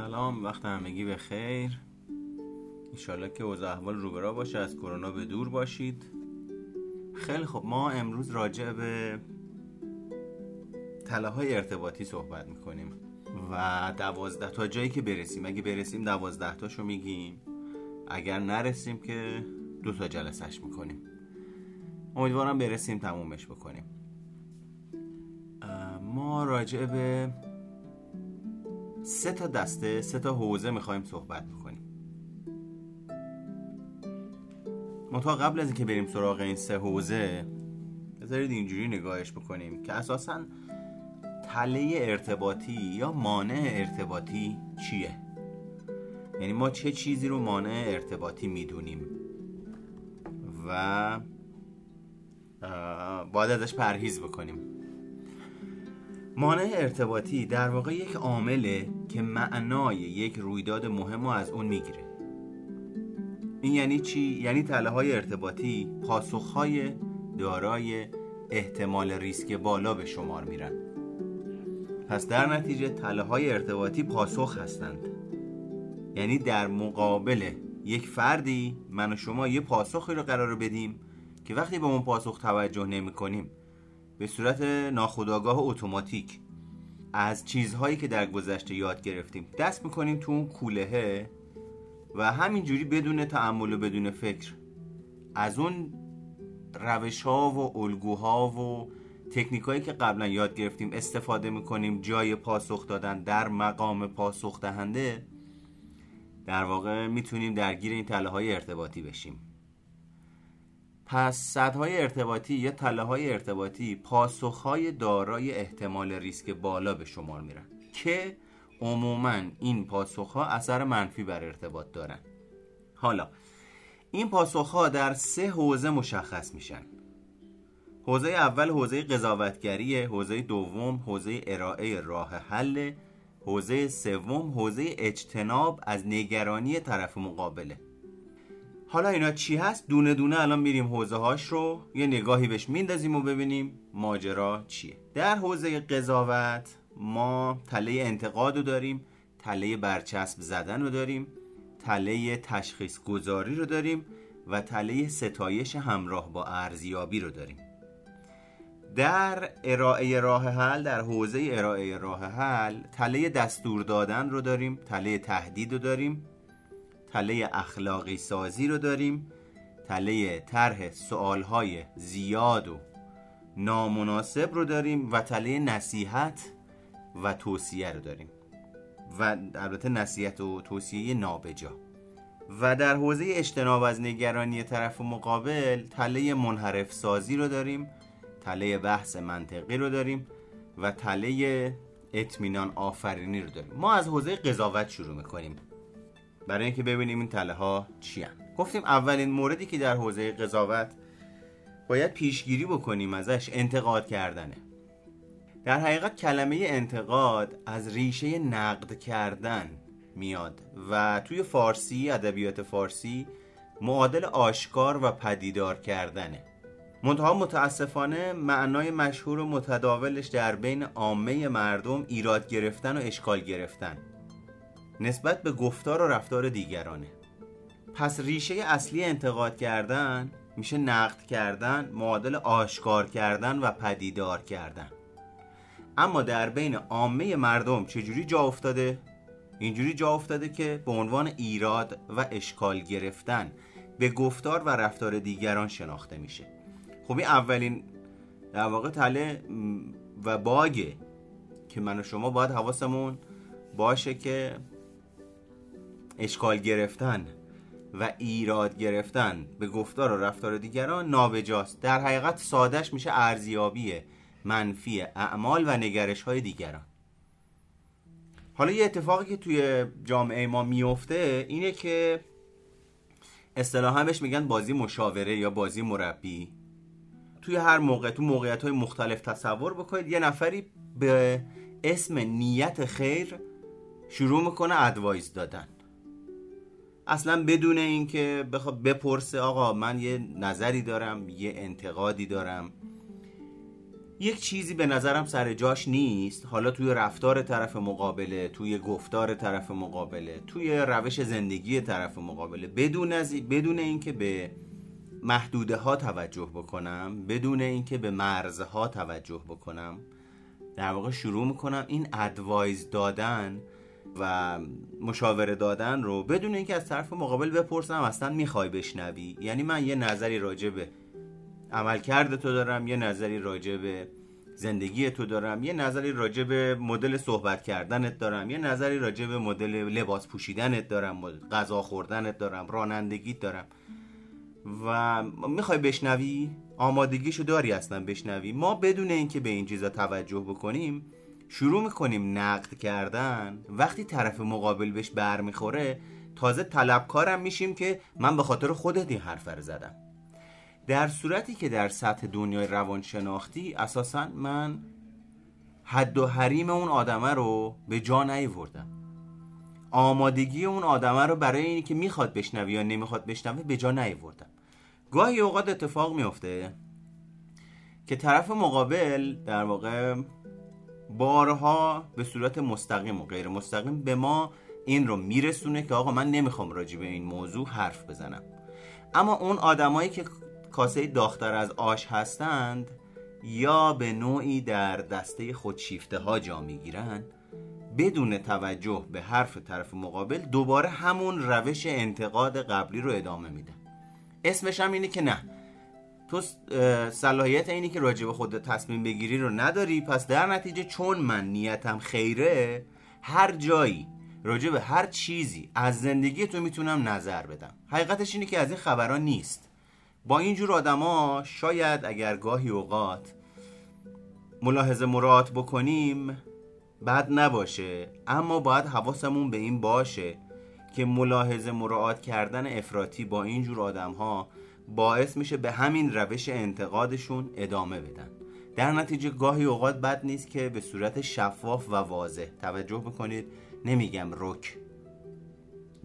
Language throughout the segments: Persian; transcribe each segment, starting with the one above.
سلام وقت همگی به خیر. ایشالله که اوضاع احوال روبرا باشه از کرونا به دور باشید. خیلی خب ما امروز راجع به تله های ارتباطی صحبت می‌کنیم و دوازده تا جایی که برسیم. اگه برسیم دوازده تاشو میگیم. اگر نرسیم که دو تا جلسش می‌کنیم. امیدوارم برسیم تمومش بکنیم. ما راجع به سه تا دسته سه تا حوزه می‌خوایم صحبت بکنیم. منتها قبل از اینکه بریم سراغ این سه حوزه بذارید اینجوری نگاهش بکنیم که اساسا تله ارتباطی یا مانع ارتباطی چیه؟ یعنی ما چه چیزی رو مانع ارتباطی می‌دونیم؟ و باید ازش پرهیز بکنیم. مانع ارتباطی در واقع یک عامله که معنای یک رویداد مهم از اون می‌گیره. این یعنی چی؟ یعنی تله های ارتباطی پاسخ های دارای احتمال ریسک بالا به شمار میرن. پس در نتیجه تله های ارتباطی پاسخ هستند. یعنی در مقابل یک فردی من و شما یه پاسخی رو قرار بدیم که وقتی به اون پاسخ توجه نمی کنیم به صورت ناخودآگاه اتوماتیک از چیزهایی که در گذشته یاد گرفتیم. دست می‌کنیم تو اون کولهه و همینجوری بدون تعمل و بدون فکر از اون روش ها و الگوها و تکنیک هایی که قبلا یاد گرفتیم استفاده می‌کنیم. جای پاسخ دادن در مقام پاسخ دهنده در واقع می‌تونیم درگیر این تله های ارتباطی بشیم. پس صدهای ارتباطی یا تله های ارتباطی پاسخ های دارای احتمال ریسک بالا به شمار میرن که عموما این پاسخ ها اثر منفی بر ارتباط دارن. حالا این پاسخ ها در سه حوزه مشخص میشن. حوزه اول حوزه قضاوتگریه حوزه دوم حوزه ارائه راه حل حوزه سوم حوزه اجتناب از نگرانی طرف مقابله. حالا اینا چی هست؟ دونه دونه الان میریم حوزه هاش رو یه نگاهی بهش میندازیم و ببینیم ماجرا چیه. در حوزه قضاوت ما تله انتقاد رو داریم تله برچسب زدن رو داریم تله تشخیص گذاری رو داریم و تله ستایش همراه با ارزیابی رو داریم. در ارائه راه حل در حوزه ارائه راه حل تله دستور دادن رو داریم تله تهدید رو داریم. تله اخلاقی سازی رو داریم. تله طرح سوالهای زیاد و نامناسب رو داریم و تله نصیحت و توصیه رو داریم. و البته نصیحت و توصیه نابجا. و در حوزه اجتناب از نگرانی طرف مقابل تله منحرف سازی رو داریم تله بحث منطقی رو داریم و تله اطمینان آفرینی رو داریم. ما از حوزه قضاوت شروع می‌کنیم. برای اینکه ببینیم این تله ها چی هم. گفتیم اولین موردی که در حوزه قضاوت باید پیشگیری بکنیم ازش انتقاد کردنه. در حقیقت کلمه انتقاد از ریشه نقد کردن میاد و توی فارسی ادبیات فارسی معادل آشکار و پدیدار کردنه. منتها متاسفانه معنای مشهور و متداولش در بین عامه مردم ایراد گرفتن و اشکال گرفتن. نسبت به گفتار و رفتار دیگرانه. پس ریشه اصلی انتقاد کردن میشه نقد کردن معادل آشکار کردن و پدیدار کردن. اما در بین عامه مردم چجوری جا افتاده؟ اینجوری جا افتاده که به عنوان ایراد و اشکال گرفتن به گفتار و رفتار دیگران شناخته میشه. خب این اولین در واقع تله و باگه که من و شما باید حواسمون باشه که اشکال گرفتن و ایراد گرفتن به گفتار و رفتار دیگران نابجاست. در حقیقت سادش میشه ارزیابی منفی اعمال و نگرش های دیگران. حالا یه اتفاقی که توی جامعه ما میفته اینه که اصطلاحا بهش میگن بازی مشاوره یا بازی مربی. توی هر موقع تو موقعیت های مختلف تصور بکنید یه نفری به اسم نیت خیر شروع می‌کنه ادوایز دادن. اصلا بدون اینکه بخواد بپرسه آقا من یه نظری دارم یه انتقادی دارم. یک چیزی به نظرم سر جاش نیست. حالا توی رفتار طرف مقابله توی گفتار طرف مقابله توی روش زندگی طرف مقابله بدون از بدون اینکه به محدوده ها توجه بکنم بدون اینکه به مرزها توجه بکنم در واقع شروع می‌کنم این ادوایز دادن و مشاوره دادن رو بدون اینکه از طرف مقابل بپرسم اصلا می‌خوای بشنوی؟ یعنی من یه نظری راجع به عملکرد تو دارم یه نظری راجع به زندگی تو دارم یه نظری راجع به مدل صحبت کردنت دارم یه نظری راجع به مدل لباس پوشیدنت دارم غذا خوردنت دارم رانندگیت دارم. و می‌خوای بشنوی؟ آمادگیشو داری اصلا بشنوی؟ ما بدون اینکه به این چیزا توجه بکنیم شروع می‌کنیم نقد کردن. وقتی طرف مقابل بهش برمیخوره تازه طلبکارم میشیم که من به خاطر خودت این حرف رو زدم. در صورتی که در سطح دنیای روانشناختی اساسا من حد و حریم اون آدمه رو به جا نیوردم آمادگی اون آدمه رو برای اینی که می‌خواد بشنوه یا نمی‌خواد بشنوه به جا نیوردم گاهی اوقات اتفاق میفته که طرف مقابل در واقع بارها به صورت مستقیم و غیر مستقیم به ما این رو میرسونه که آقا من نمی‌خوام راجع به این موضوع حرف بزنم. اما اون آدمایی که کاسه داختر از آش هستند یا به نوعی در دسته خودشیفته ها جا می‌گیرند بدون توجه به حرف طرف مقابل دوباره همون روش انتقاد قبلی رو ادامه میدن. اسمش هم اینه که نه تو صلاحیت اینی که راجع به خودت تصمیم بگیری رو نداری. پس در نتیجه چون من نیتم خیره هر جایی راجع به هر چیزی از زندگی تو می‌تونم نظر بدم. حقیقتش اینه که از این خبران نیست. با اینجور آدما شاید اگر گاهی اوقات ملاحظه مرات بکنیم بد نباشه. اما باید حواسمون به این باشه که ملاحظه مراعات کردن افراطی با اینجور آدم ها باعث میشه به همین روش انتقادشون ادامه بدن. در نتیجه گاهی اوقات بد نیست که به صورت شفاف و واضح توجه بکنید. نمیگم رک.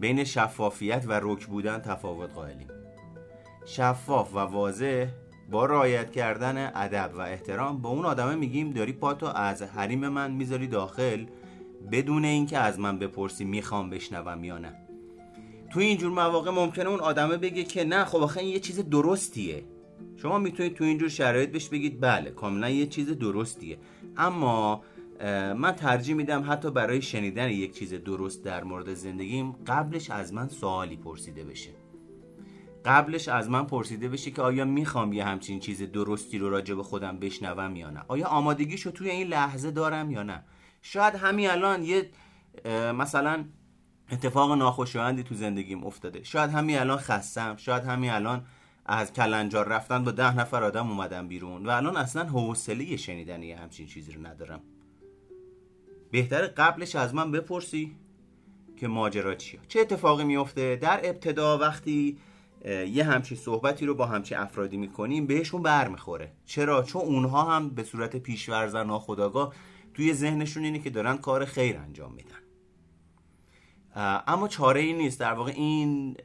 بین شفافیت و رک بودن تفاوت قائلیم. شفاف و واضح با رعایت کردن ادب و احترام با اون آدمه میگیم داری پاتو از حریم من می‌ذاری داخل بدون اینکه از من بپرسی می‌خوام بشنوم یا نه. تو اینجور مواقع ممکنه اون آدمه بگه که نه خب آخه این یه چیز درستیه. شما می‌تونید تو اینجور شرایط بهش بگید بله کاملا یه چیز درستیه. اما من ترجیح میدم حتی برای شنیدن یک چیز درست در مورد زندگیم قبلش از من سوالی پرسیده بشه. قبلش از من پرسیده بشه که آیا می‌خوام یه همچین چیز درستی رو راجع به خودم بشنوم یا نه؟ آیا آمادگیشو توی این لحظه دارم یا نه؟ شاید همین الان یه مثلا اتفاق ناخوشایندی تو زندگیم افتاده. شاید همین الان خستم شاید همین الان از کلنجار رفتن با ده نفر آدم اومدم بیرون و الان اصلا حوصله شنیدن یه همچین چیزی رو ندارم. بهتر قبلش از من بپرسی که ماجرا چیه. چه اتفاقی میفته در ابتدا وقتی یه همچین صحبتی رو با همچین افرادی می‌کنیم بهشون برمیخوره. چرا؟ چون اونها هم به صورت پیشورزن ناخداگاه توی ذهنشون اینه که دارن کار خیر انجام میدن. اما چاره ای نیست. در واقع این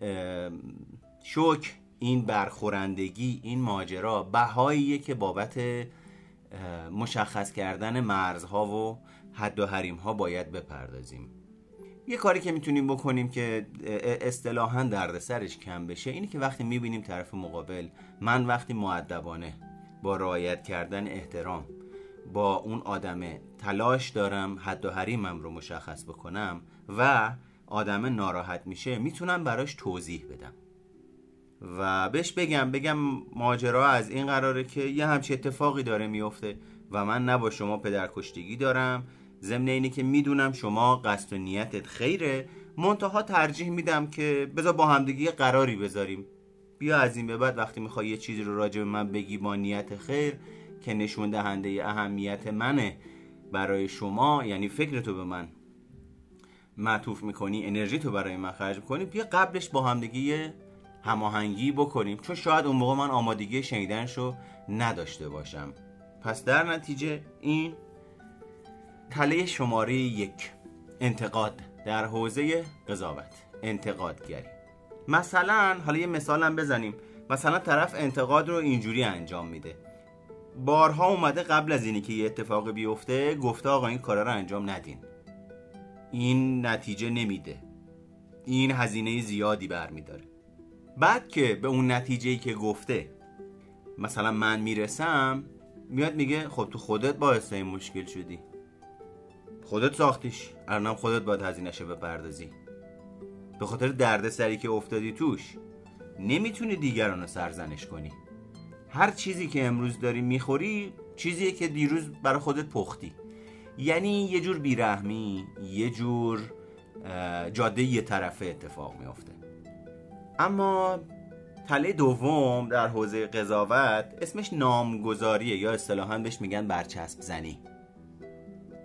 شوک این برخورندگی این ماجرا بهاییه که بابت مشخص کردن مرزها و حد و حریم ها باید بپردازیم. یه کاری که می‌تونیم بکنیم که اصطلاحا دردسرش کم بشه اینه که وقتی می‌بینیم طرف مقابل من وقتی معدبانه با رعایت کردن احترام با اون آدمه تلاش دارم حد و حریمم رو مشخص بکنم و آدمه ناراحت میشه می‌تونم براش توضیح بدم. و بهش بگم بگم ماجرا از این قراره که یه همچی اتفاقی داره میفته و من نه با شما پدرکشتگی دارم. ضمن اینه که می‌دونم شما قصد و نیتت خیره. منتها ترجیح میدم که بذار با همدیگه قراری بذاریم. بیا از این به بعد وقتی می‌خوای یه چیزی رو راجع به من بگی با نیت خیر که نشون دهنده اهمیت منه برای شما یعنی فکر تو به من معطوف می‌کنی انرژی تو برای من خرج می‌کنی بیا قبلش با همدیگه هماهنگی بکنیم. چون شاید اون موقع من آمادگی شنیدنشو نداشته باشم. پس در نتیجه این تله شماره یک انتقاد در حوزه قضاوت انتقادگری. مثلا حالا یه مثالم بزنیم. مثلا طرف انتقاد رو اینجوری انجام میده. بارها اومده قبل از اینی که یه اتفاق بیفته گفته آقا این کارا رو انجام ندین. این نتیجه نمیده. این هزینه زیادی برمیداره. بعد که به اون نتیجه که گفته مثلا من می‌رسم میاد میگه خب تو خودت باعث این مشکل شدی. خودت ساختیش. الانم خودت باید هزینهشو بپردازی. به خاطر درد سری که افتادی توش نمی‌تونی دیگران رو سرزنش کنی. هر چیزی که امروز داری می‌خوری چیزیه که دیروز برای خودت پختی. یعنی یه جور بیرحمی یه جور جاده یه طرفه اتفاق میافته. اما تله دوم در حوزه قضاوت اسمش نامگذاریه یا اصطلاحا بهش میگن برچسب زنی.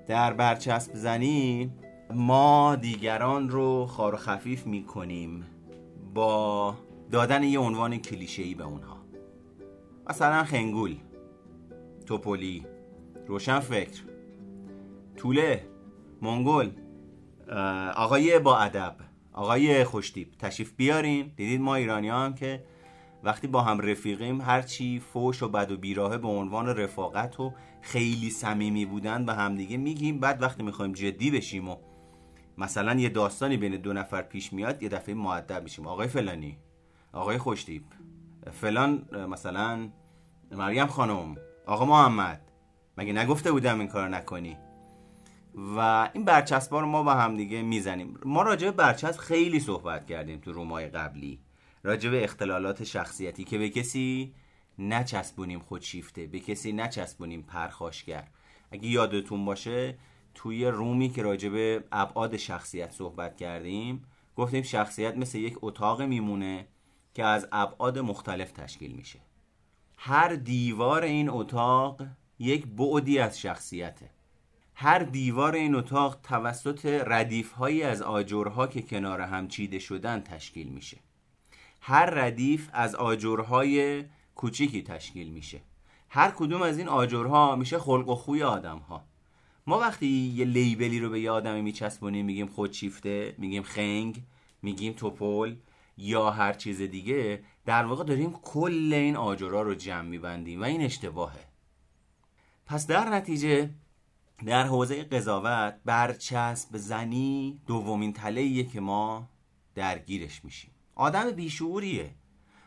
در برچسب زنی ما دیگران رو خار و خفیف می‌کنیم با دادن یه عنوان کلیشه‌ای به اونها. مثلا خنگول توپولی روشن فکر. طوله منگل آقای با ادب آقای خوشتیب تشریف بیارین. دیدید ما ایرانی هم که وقتی با هم رفیقیم هرچی فوش و بد و بیراهه به عنوان رفاقت و خیلی صمیمی بودن به همدیگه میگیم. بعد وقتی می‌خوایم جدی بشیم و مثلا یه داستانی بین دو نفر پیش میاد یه دفعه معدب میشیم. آقای فلانی آقای خوشتیب. فلان مثلا مریم خانم آقا محمد. مگه نگفته بودم این کار نکنی؟ و این برچسبا رو ما با هم دیگه می‌زنیم. ما راجع به برچسب خیلی صحبت کردیم تو رومای قبلی. راجع به اختلالات شخصیتی که به کسی نچسبونیم خودشیفته به کسی نچسبونیم پرخاشگر. اگه یادتون باشه توی رومی که راجع به ابعاد شخصیت صحبت کردیم گفتیم شخصیت مثل یک اتاق میمونه که از ابعاد مختلف تشکیل میشه. هر دیوار این اتاق یک بعدی از شخصیته. هر دیوار این اتاق توسط ردیف هایی از آجرها که کنار هم چیده شدن تشکیل میشه. هر ردیف از آجرهای کوچیکی تشکیل میشه. هر کدوم از این آجرها میشه خلق و خوی آدم ها ما وقتی یه لیبلی رو به یه آدمی میچسبونیم میگیم خودشیفته میگیم خنگ میگیم توپل یا هر چیز دیگه در واقع داریم کل این آجرها رو جمع میبندیم و این اشتباهه. پس در نتیجه در حوزه قضاوت برچسب زنی دومین تله که ما درگیرش میشیم. آدم بیشعوریه.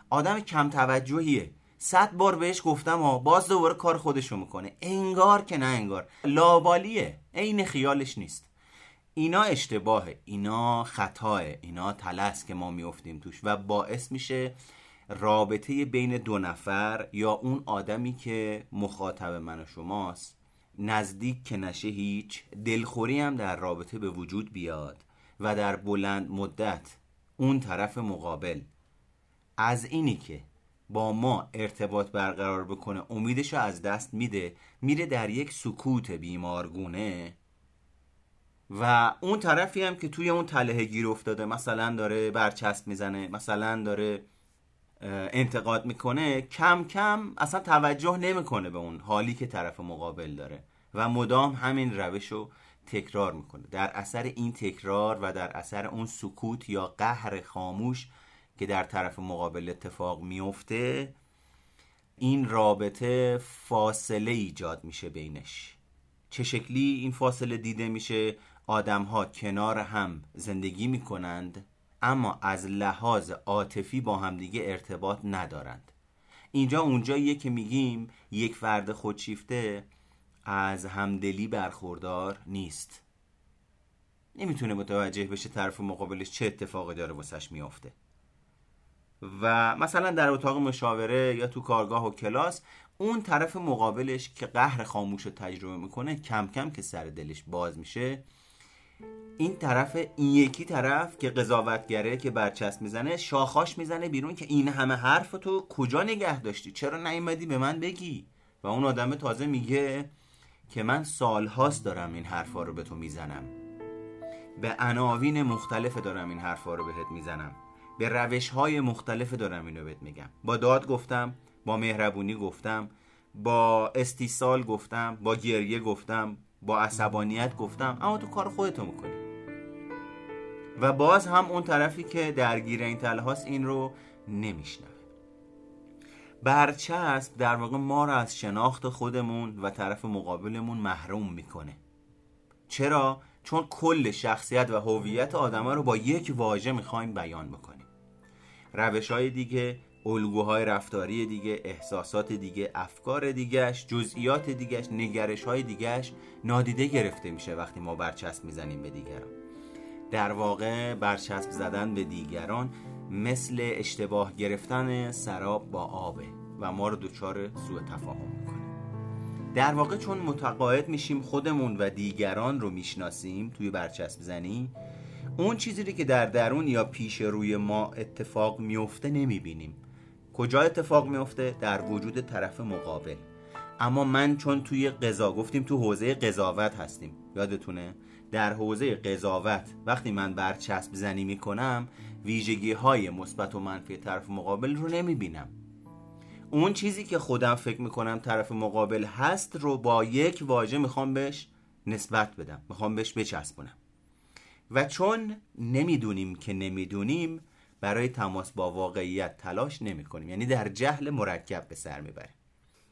آدم کم توجهیه. صد بار بهش گفتم ها باز دوباره کار خودشو می‌کنه. انگار که نه انگار. لابالیه عین خیالش نیست. اینا اشتباهه. اینا خطاه اینا تلس که ما میفتیم توش و باعث میشه رابطه بین دو نفر یا اون آدمی که مخاطب من و شماست نزدیک که نشه هیچ دلخوری هم در رابطه به وجود بیاد و در بلند مدت اون طرف مقابل. از اینی که با ما ارتباط برقرار بکنه امیدش از دست میده میره در یک سکوت بیمارگونه و اون طرفی هم که توی اون تله گیر افتاده مثلا داره برچسب می‌زنه مثلا داره انتقاد می‌کنه کم کم اصلا توجه نمی‌کنه به اون حالی که طرف مقابل داره. و مدام همین روش رو تکرار می‌کنه. در اثر این تکرار و در اثر اون سکوت یا قهر خاموش که در طرف مقابل اتفاق میفته این رابطه فاصله ایجاد میشه بینش. چه شکلی این فاصله دیده میشه؟ آدم ها کنار هم زندگی می‌کنند اما از لحاظ عاطفی با همدیگه ارتباط ندارند. اینجا اونجاییه که میگیم یک فرد خودشیفته از همدلی برخوردار نیست. نمی‌تونه متوجه بشه طرف مقابلش چه اتفاقی داره واسش میافته. و مثلا در اتاق مشاوره یا تو کارگاه و کلاس اون طرف مقابلش که قهر خاموش رو تجربه می‌کنه کم کم که سر دلش باز میشه این طرف این یکی طرف که قضاوتگره که برچسب می‌زنه شاخاش می‌زنه بیرون که این همه حرف تو کجا نگه داشتی؟ چرا نیومدی به من بگی؟ و اون آدم تازه میگه که من سالهاست دارم این حرفا رو به تو می‌زنم. به عناوین مختلف دارم این حرفا رو بهت می‌زنم. به روش های مختلف دارم اینو بهت میگم. با داد گفتم با مهربونی گفتم با استیصال گفتم با گریه گفتم با عصبانیت گفتم اما تو کار خودتو می‌کنی. و باز هم اون طرفی که درگیر این تله هاست این رو نمیشنوه برچسب در واقع ما را از شناخت خودمون و طرف مقابلمون محروم می‌کنه. چرا؟ چون کل شخصیت و هویت آدما رو با یک واژه می‌خوایم بیان بکنیم. روش های دیگه الگوهای رفتاری دیگه احساسات دیگه افکار دیگهش جزئیات دیگهش نگرش های دیگهش نادیده گرفته میشه وقتی ما برچسب می‌زنیم به دیگران. در واقع برچسب زدن به دیگران مثل اشتباه گرفتن سراب با آبه و ما رو دچار سوء تفاهم می‌کنه. در واقع چون متقاعد میشیم خودمون و دیگران رو می‌شناسیم توی برچسب زنی اون چیزی که در درون یا پیش روی ما اتفاق میفته نمی‌بینیم. کجا اتفاق میفته در وجود طرف مقابل. اما من چون توی قضا گفتیم تو حوزه قضاوت هستیم. یادتونه؟ در حوزه قضاوت وقتی من برچسب زنی می‌کنم ویژگی های مثبت و منفی طرف مقابل رو نمی‌بینم. اون چیزی که خودم فکر می‌کنم طرف مقابل هست رو با یک واژه می‌خوام بهش نسبت بدم می‌خوام بهش بچسبونم. و چون نمی‌دونیم که نمی‌دونیم برای تماس با واقعیت تلاش نمی کنیم یعنی در جهل مرکب به سر می‌بریم.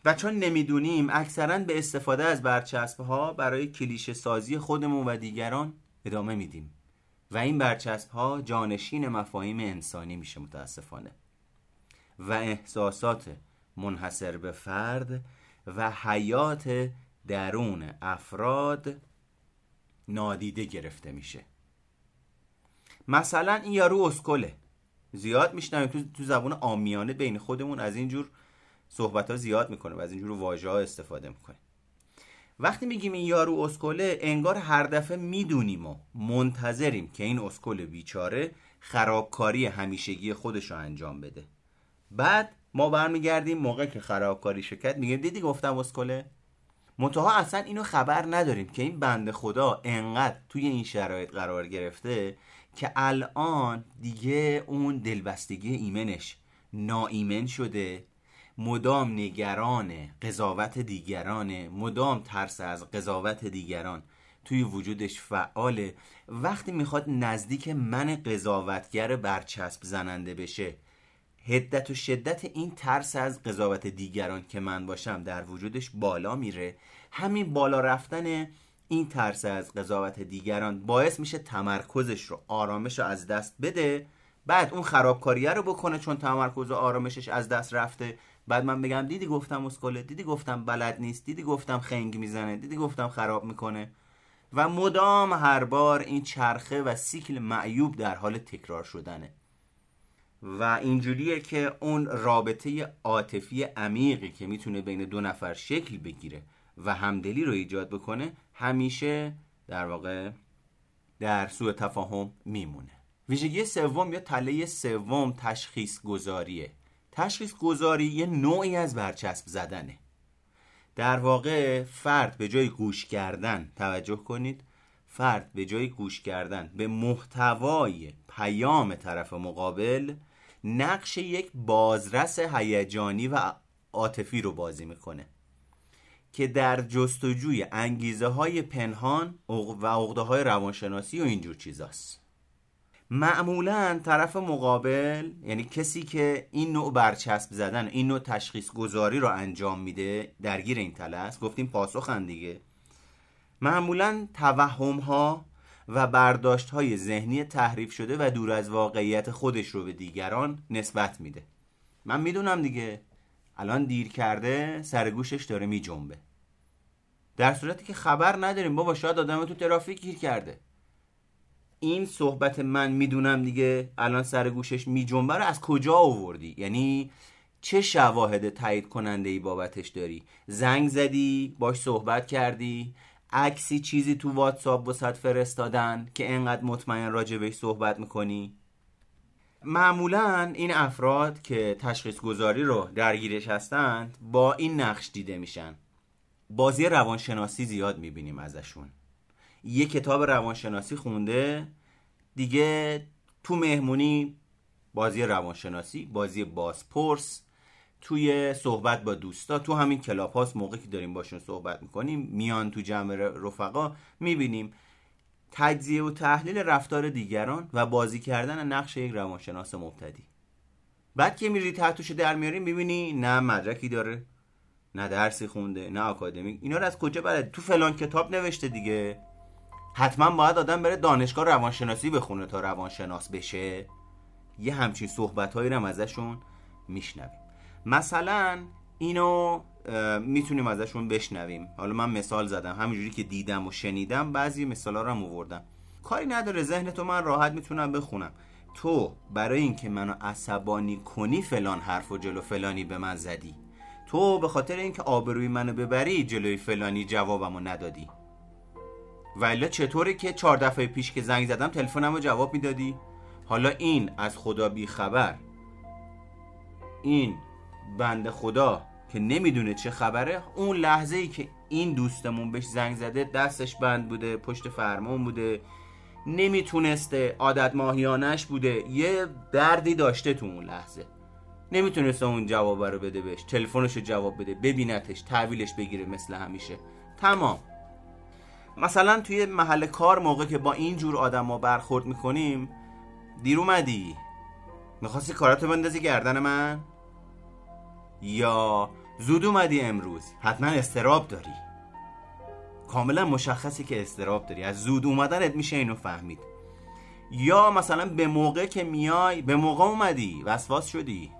و چون نمی‌دونیم اکثرا به استفاده از برچسب ها برای کلیشه سازی خودمون و دیگران ادامه میدیم. و این برچسب ها جانشین مفاهیم انسانی میشه متاسفانه. و احساسات منحصر به فرد و حیات درون افراد نادیده گرفته میشه. مثلا این یارو اسکله. زیاد میشنویم تو تو زبون آمیانه بین خودمون از اینجور صحبت ها زیاد می‌کنه و از اینجور واژه ها استفاده می‌کنه. وقتی میگیم این یارو اسکله انگار هر دفعه می‌دونیم و منتظریم که این اسکل بیچاره خرابکاری همیشگی خودش رو انجام بده. بعد ما برمیگردیم موقع که خرابکاری شکت میگیم دیدی گفتم اسکله؟ منتها اصلا اینو خبر نداریم که این بند خدا انقدر توی این شرایط قرار گرفته که الان دیگه اون دلبستگی ایمنش ناایمن شده مدام نگران قضاوت دیگرانه مدام ترس از قضاوت دیگران. توی وجودش فعاله. وقتی می‌خواد نزدیک من قضاوتگر برچسب زننده بشه هدت و شدت این ترس از قضاوت دیگران که من باشم در وجودش بالا میره. همین بالا رفتن این ترس از قضاوت دیگران باعث میشه تمرکزش رو آرامش رو از دست بده. بعد اون خرابکاریه رو بکنه چون تمرکز و آرامشش از دست رفته. بعد من بگم دیدی گفتم اسکله دیدی گفتم بلد نیست دیدی گفتم خنگ می‌زنه دیدی گفتم خراب می‌کنه. و مدام هر بار این چرخه و سیکل معیوب در حال تکرار شدنه. و اینجوریه که اون رابطه عاطفی عمیقی که می‌تونه بین دو نفر شکل بگیره و همدلی رو ایجاد بکنه همیشه در واقع در سوء تفاهم میمونه. ویژگی سوم یا تله سوم تشخیص گذاریه تشخیص گذاری یه نوعی از برچسب زدنه. در واقع فرد به جای گوش کردن توجه کنید فرد به جای گوش کردن به محتوای پیام طرف مقابل نقش یک بازرس هیجانی و عاطفی رو بازی می‌کنه که در جستجوی انگیزه های پنهان و عقده های روانشناسی و اینجور چیزاست. معمولا طرف مقابل یعنی کسی که این نوع برچسب زدن این نوع تشخیص گذاری رو انجام میده درگیر این تله است. گفتیم پاسخن دیگه. معمولا توهم ها و برداشت های ذهنی تحریف شده و دور از واقعیت خودش رو به دیگران نسبت میده. من می‌دونم دیگه. الان دیر کرده سر گوشش داره میجنبه. در صورتی که خبر نداریم. بابا شاید آدم تو ترافیک گیر کرده. این صحبت من می‌دونم دیگه الان سر گوشش میجنبه رو از کجا آوردی؟ یعنی چه شواهد تایید کننده ای بابتش داری؟ زنگ زدی باش صحبت کردی عکسی چیزی تو واتساپ وسط فرستادن که انقدر مطمئن راجبش صحبت می‌کنی؟ معمولا این افراد که تشخیص گذاری رو درگیرش هستند با این نقش دیده میشن. بازی روانشناسی زیاد می‌بینیم ازشون. یه کتاب روانشناسی خونده. دیگه تو مهمونی بازی روانشناسی بازی بازپرس توی صحبت با دوستا تو همین کلاپ هاست موقعی که داریم باشون صحبت می‌کنیم. میان تو جمع رفقا می‌بینیم تجزیه و تحلیل رفتار دیگران و بازی کردن نقش یک روانشناس مبتدی. بعد که میری تحتوش در میاری می‌بینی نه مدرکی داره نه درسی خونده نه آکادمیک. اینا رو از کجا بلد تو فلان کتاب نوشته دیگه. حتما باید آدم بره دانشگاه روانشناسی بخونه تا روانشناس بشه. یه همچین صحبت هایی رو ازشون میشنویم. مثلا اینو می‌تونیم ازشون بشنویم. حالا من مثال زدم. همینجوری که دیدم و شنیدم بعضی مثالا رو هم آوردم. کاری نداره ذهن تو من راحت می‌تونم بخونم. تو برای اینکه منو عصبانی کنی فلان حرف و جلو فلانی به من زدی. تو به خاطر اینکه آبروی منو ببری جلوی فلانی جوابمو ندادی. ولی چطوره که چهار دفعه پیش که زنگ زدم تلفنمو جواب می‌دادی؟ حالا این از خدا بی خبر. این بند خدا که نمی‌دونه چه خبره اون لحظه ای که این دوستمون بهش زنگ زده دستش بند بوده پشت فرمان بوده نمی‌تونسته عادت ماهیانش بوده یه دردی داشته تو اون لحظه. نمی‌تونسته اون جواب رو بده بهش تلفنش رو جواب بده ببینتش تحویلش بگیره مثل همیشه. تمام. مثلا توی محل کار موقع که با این جور آدم ما برخورد می‌کنیم دیر اومدی. می‌خواستی کاراتو بندازی گردن من؟ یا زود اومدی امروز حتما استراب داری. کاملا مشخصی که استراب داری. از زود اومدنت میشه اینو فهمید. یا مثلا به موقع که میای به موقع اومدی وسواس شدی.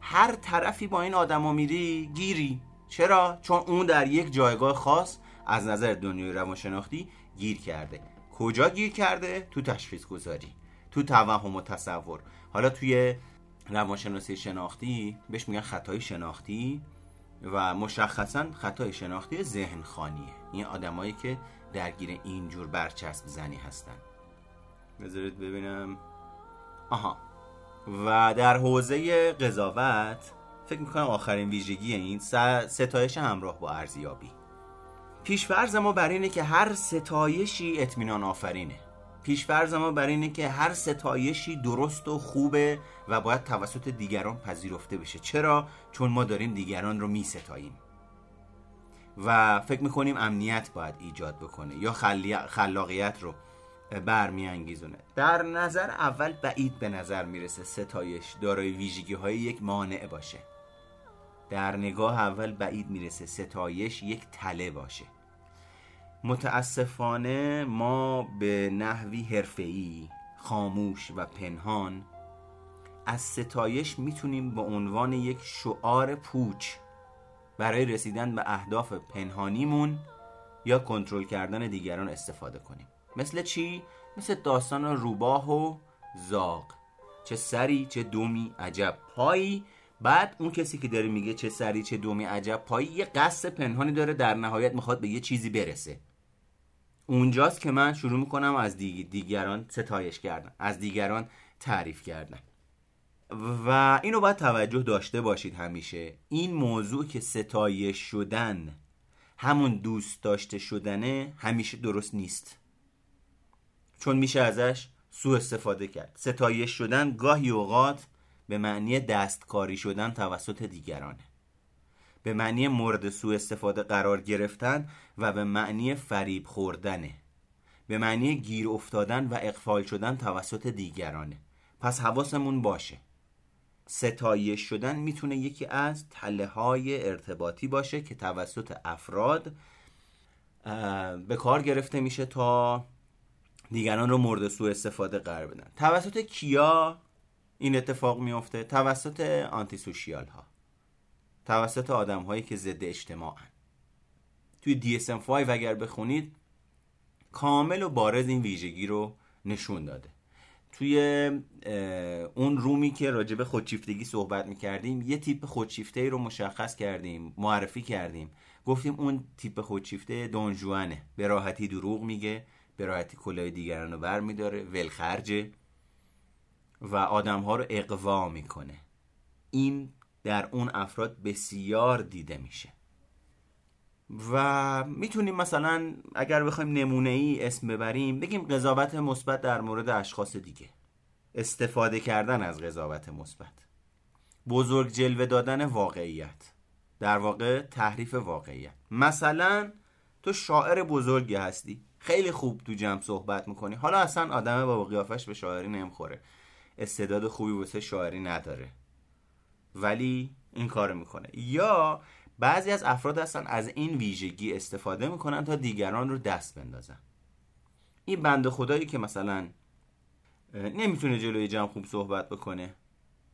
هر طرفی با این آدما میری گیری. چرا؟ چون اون در یک جایگاه خاص از نظر دنیای روانشناختی گیر کرده. کجا گیر کرده؟ تو تشخیص گذاری تو توهم و تصور. حالا توی روانشناسی شناختی بهش میگن خطای شناختی و مشخصا خطای شناختی ذهن خانیه این آدمایی که درگیر اینجور برچسب زنی هستن. بذارید ببینم. آها. و در حوزه قضاوت فکر می‌کنم آخرین ویژگی این ستایش همراه با ارزیابی. پیشفرز ما بر اینه که هر ستایشی اطمینان آفرینه. پیشفرز ما بر اینه که هر ستایشی درست و خوبه و باید توسط دیگران پذیرفته بشه. چرا؟ چون ما داریم دیگران رو می ستاییم و فکر می‌کنیم امنیت باید ایجاد بکنه یا خلاقیت رو برمیانگیزونه. در نظر اول بعید به نظر می‌رسه ستایش دارای ویژگی های یک مانع باشه. در نگاه اول بعید می‌رسه ستایش یک تله باشه. متاسفانه ما به نحوی حرفه‌ای خاموش و پنهان از ستایش می‌تونیم به عنوان یک شعار پوچ برای رسیدن به اهداف پنهانیمون یا کنترل کردن دیگران استفاده کنیم. مثل چی؟ مثل داستان روباه و زاغ. چه سری چه دومی عجب پایی. بعد اون کسی که داره میگه چه سری چه دومی عجب پایی یه قصد پنهانی داره در نهایت می‌خواد به یه چیزی برسه. اونجاست که من شروع می‌کنم از دیگران ستایش کردن از دیگران تعریف کردن. و اینو باید توجه داشته باشید همیشه. این موضوع که ستایش شدن همون دوست داشته شدنه همیشه درست نیست. چون میشه ازش سوء استفاده کرد. ستایش شدن گاهی اوقات به معنی دستکاری شدن توسط دیگرانه. به معنی مورد سوء استفاده قرار گرفتن و به معنی فریب خوردنه. به معنی گیر افتادن و اقفال شدن توسط دیگرانه. پس حواسمون باشه. ستایش شدن می‌تونه یکی از تله های ارتباطی باشه که توسط افراد به کار گرفته میشه تا دیگران رو مورد سوء استفاده قرار بدن. توسط کیا این اتفاق میفته توسط آنتی سوشیال ها توسط آدم هایی که ضد اجتماعن. توی DSM-5 اگر بخونید کامل و بارز این ویژگی رو نشون داده. توی اون رومی که راجع به خودشیفتگی صحبت می‌کردیم یه تیپ خودشیفته رو مشخص کردیم معرفی کردیم. گفتیم اون تیپ خودشیفته دونجوانه. به راحتی دروغ میگه به راحتی کلاه دیگران رو بر میداره ولخرجه و آدم ها رو اقوا می‌کنه. این در اون افراد بسیار دیده میشه. و می‌تونیم مثلا اگر بخوایم نمونه ای اسم ببریم بگیم قضاوت مثبت در مورد اشخاص دیگه. استفاده کردن از قضاوت مثبت. بزرگ جلوه دادن واقعیت. در واقع تحریف واقعیت. مثلا تو شاعر بزرگی هستی. خیلی خوب تو جمع صحبت می‌کنی. حالا اصلا آدم با قیافش به شاعری نمی‌خوره. استعداد خوبی واسه شاعری نداره. ولی این کار می‌کنه. یا بعضی از افراد هستن از این ویژگی استفاده می‌کنن تا دیگران رو دست بندازن. این بند خدایی که مثلا نمی‌تونه جلوی جمع خوب صحبت بکنه.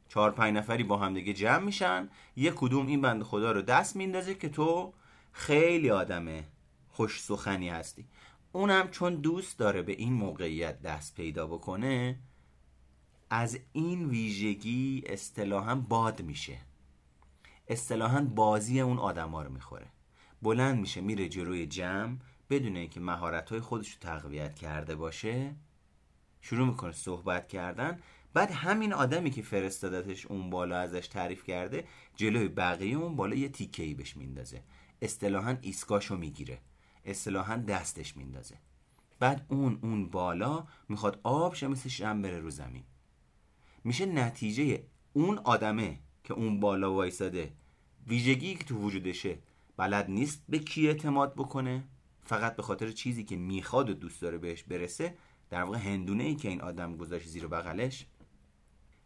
چهار پنج نفری با هم دیگه جمع میشن یه کدوم این بند خدا رو دست میندازه که تو خیلی آدم خوش سخنی هستی. اونم چون دوست داره به این موقعیت دست پیدا بکنه از این ویژگی اصطلاحا باد میشه. اصطلاحا بازی اون آدما رو می‌خوره. بلند میشه میره جلوی جمع بدون اینکه مهارت های خودش رو تقویت کرده باشه شروع می‌کنه صحبت کردن. بعد همین آدمی که فرستادتش اون بالا ازش تعریف کرده جلوی بقیه اون بالا یه تیکه ای بهش میندازه. اصطلاحا ایسکاشو می‌گیره. اصطلاحا دستش میندازه. بعد اون اون بالا می‌خواد آب شه مثل شم بره رو زمین. میشه نتیجه اون آدمه که اون بالا وایساده. ویژگی که تو وجودشه. بلد نیست به کی اعتماد بکنه؟ فقط به خاطر چیزی که می‌خواد و دوست داره بهش برسه در واقع هندونه ای که این آدم گذاشت زیر بغلش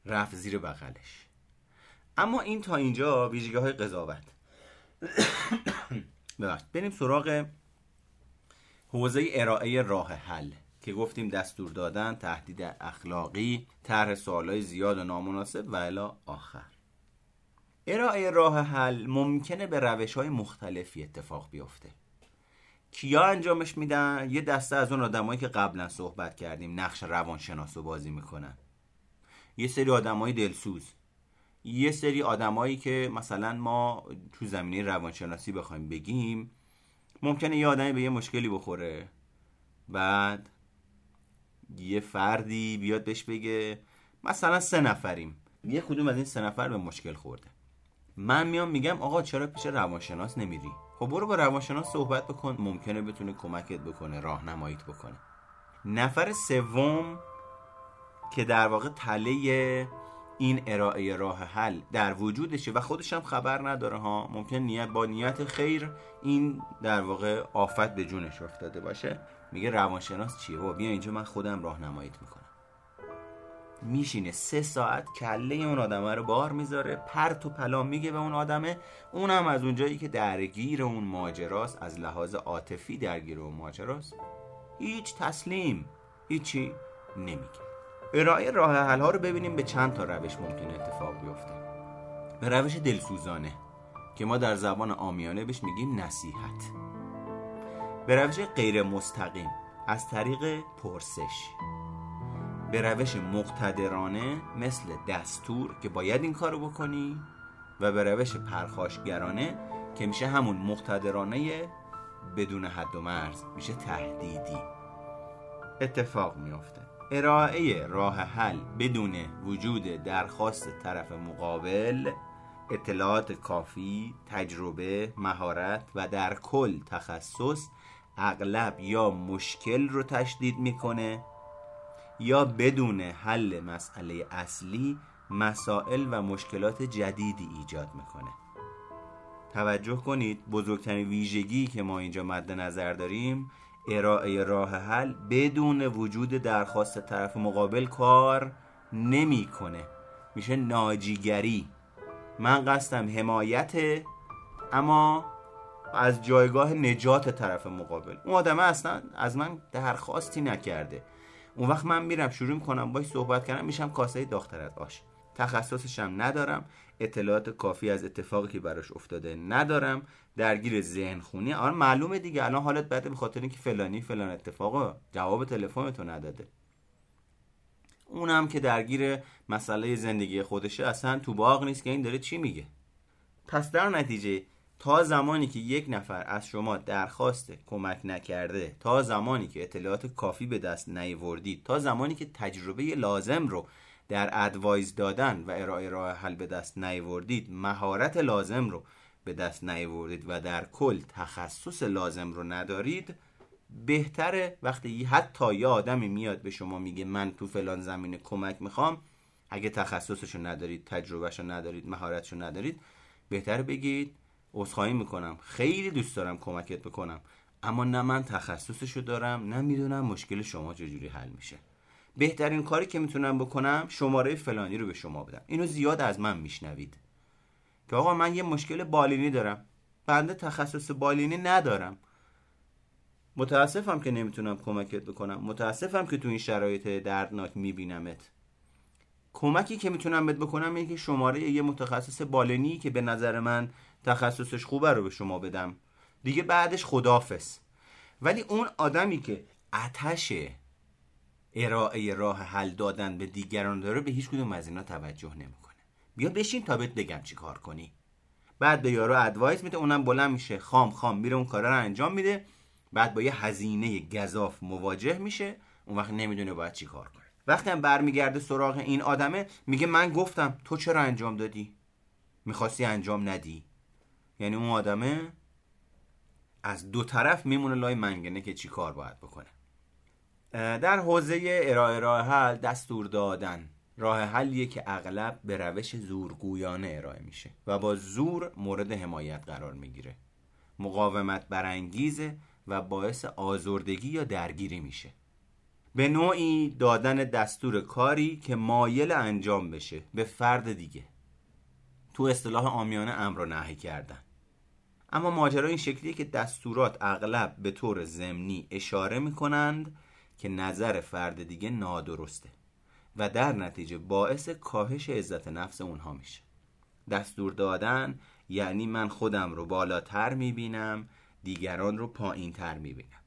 رفت زیر بغلش. اما این تا اینجا ویژگی های قضاوت. ببخشید. بریم سراغ حوزه ارائه راه حل. که گفتیم دستور دادن تهدید اخلاقی طرح سوالای زیاد و نامناسب و الی آخر. ارائه راه حل ممکنه به روش های مختلفی اتفاق بیفته. کیا انجامش میدن؟ یه دسته از اون آدمایی که قبلا صحبت کردیم نقش روانشناس رو بازی می‌کنن. یه سری آدمای دلسوز. یه سری آدمایی که مثلا ما تو زمینه روانشناسی بخوایم بگیم ممکنه یه آدمی به یه مشکلی بخوره. بعد یه فردی بیاد بهش بگه مثلا سه نفریم. یه کدوم از این سه نفر به مشکل خورده. من میام میگم آقا چرا پیش روانشناس نمیری؟ خب برو با روانشناس صحبت بکن. ممکنه بتونه کمکت بکنه راهنماییت بکنه. نفر سوم که در واقع تله این ارائه راه حل در وجودشه و خودش هم خبر نداره ها. ممکن نیت با نیت خیر این در واقع آفت به جونش افتاده باشه. میگه روانشناس چیه؟ با بیا اینجا من خودم راهنماییت می‌کنم. میشینه سه ساعت کله اون آدمه رو بار می‌ذاره پرت و پلا میگه به اون آدمه. اونم از اونجایی که درگیر اون ماجراست از لحاظ عاطفی درگیر اون ماجراست هیچ تسلیم هیچی نمیگه. ارائه راه حل ها رو ببینیم به چند تا روش ممکن اتفاق بیفته. به روش دلسوزانه که ما در زبان آمیانه بهش میگیم نصیحت. به روش غیر مستقیم از طریق پرسش. به روش مقتدرانه مثل دستور که باید این کارو بکنی و به روش پرخاشگرانه که میشه همون مقتدرانه بدون حد و مرز میشه تهدیدی. اتفاق میافته. ارائه راه حل بدون وجود درخواست طرف مقابل اطلاعات کافی، تجربه، مهارت و در کل تخصص اغلب یا مشکل رو تشدید می‌کنه یا بدون حل مسئله اصلی مسائل و مشکلات جدیدی ایجاد می‌کنه. توجه کنید بزرگترین ویژگی که ما اینجا مد نظر داریم ارائه راه حل بدون وجود درخواست طرف مقابل کار نمی‌کنه. میشه ناجیگری. من قصدم حمایت اما از جایگاه نجات طرف مقابل. اون آدمه اصلا از من درخواستی نکرده. اون وقت من میرم شروع می‌کنم باش صحبت کردم میشم کاسه داخترت. آش. تخصصشم ندارم. اطلاعات کافی از اتفاقی که براش افتاده ندارم. درگیر ذهن خونی آن معلومه دیگه. الان حالت بده به خاطر اینکه فلانی فلان اتفاق جواب تلفن تو نداده. اونم که درگیر مسئله زندگی خودشه اصلا تو باغ نیست که این داره چی میگه. پس در نتیجه تا زمانی که یک نفر از شما درخواست کمک نکرده تا زمانی که اطلاعات کافی به دست نیوردید تا زمانی که تجربه لازم رو در ادوایز دادن و ارائه راه حل به دست نیوردید مهارت لازم رو به دست نیوردید و در کل تخصص لازم رو ندارید بهتره وقتی حتی یه آدمی میاد به شما میگه من تو فلان زمینه کمک می‌خوام اگه تخصصشو ندارید تجربهشو ندارید مهارتشو ندارید بهتر بگید عذرخواهی می‌کنم. خیلی دوست دارم کمکت بکنم. اما نه من تخصصشو دارم نه می‌دونم مشکل شما چجوری حل میشه. بهترین کاری که می‌تونم بکنم شماره فلانی رو به شما بدم. اینو زیاد از من میشنوید. که آقا من یه مشکل بالینی دارم. بنده تخصص بالینی ندارم. متاسفم که نمی‌تونم کمکت بکنم. متاسفم که تو این شرایط دردناک میبینمت. کمکی که می‌تونم بهت بکنم اینه که شماره یه متخصص بالینی که به نظر من تخصصش خوبه رو به شما بدم. دیگه بعدش خدافس ولی اون آدمی که آتش ارائه راه حل دادن به دیگران داره به هیچ کدوم از اینا توجه نمی‌کنه. بیا بشین تا بهت بگم چی کار کنی. بعد به یارو ادوایس میده اونم بلند میشه خام خام میره اون کارا رو انجام میده. بعد با یه هزینه گذاف مواجه میشه. اون وقت نمی‌دونه باید چی کار کنه. وقتی هم برمیگرده سراغ این آدمه میگه من گفتم تو چرا انجام دادی؟ می‌خواستی انجام ندی. یعنی اون آدمه از دو طرف میمونه لای منگنه که چی کار باید بکنه. در حوزه ارائه راه حل دستور دادن. راه حلیه که اغلب به روش زورگویانه ارائه میشه و با زور مورد حمایت قرار می‌گیره. مقاومت برانگیزه و باعث آزردگی یا درگیری میشه. به نوعی دادن دستور کاری که مایل انجام بشه به فرد دیگه. تو اصطلاح آمیانه امر و نهی کردن. اما ماجرا این شکلیه که دستورات اغلب به طور ضمنی اشاره می‌کنند که نظر فرد دیگه نادرسته و در نتیجه باعث کاهش عزت نفس اونها میشه. دستور دادن یعنی من خودم رو بالاتر می‌بینم دیگران رو پایین تر می‌بینم.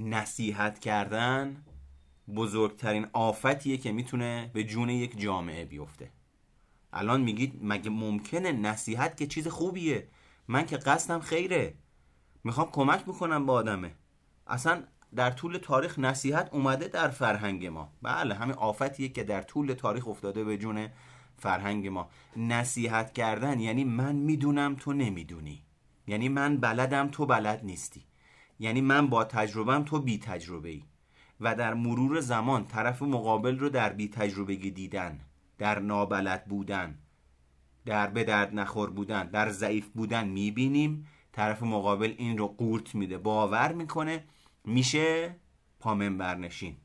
نصیحت کردن بزرگترین آفتیه که می‌تونه به جون یک جامعه بیفته. الان میگید مگه ممکنه نصیحت که چیز خوبیه؟ من که قصدم خیره. می‌خوام کمک می‌کنم به آدمه. اصلا در طول تاریخ نصیحت اومده در فرهنگ ما. بله همین آفتیه که در طول تاریخ افتاده به جون فرهنگ ما. نصیحت کردن یعنی من می‌دونم تو نمی‌دونی. یعنی من بلدم تو بلد نیستی. یعنی من با تجربم تو بی تجربه ای و در مرور زمان طرف مقابل رو در بی تجربگی دیدن در نابلد بودن در به درد نخور بودن در ضعیف بودن می‌بینیم. طرف مقابل این رو قورت میده باور می‌کنه میشه پامن برنشین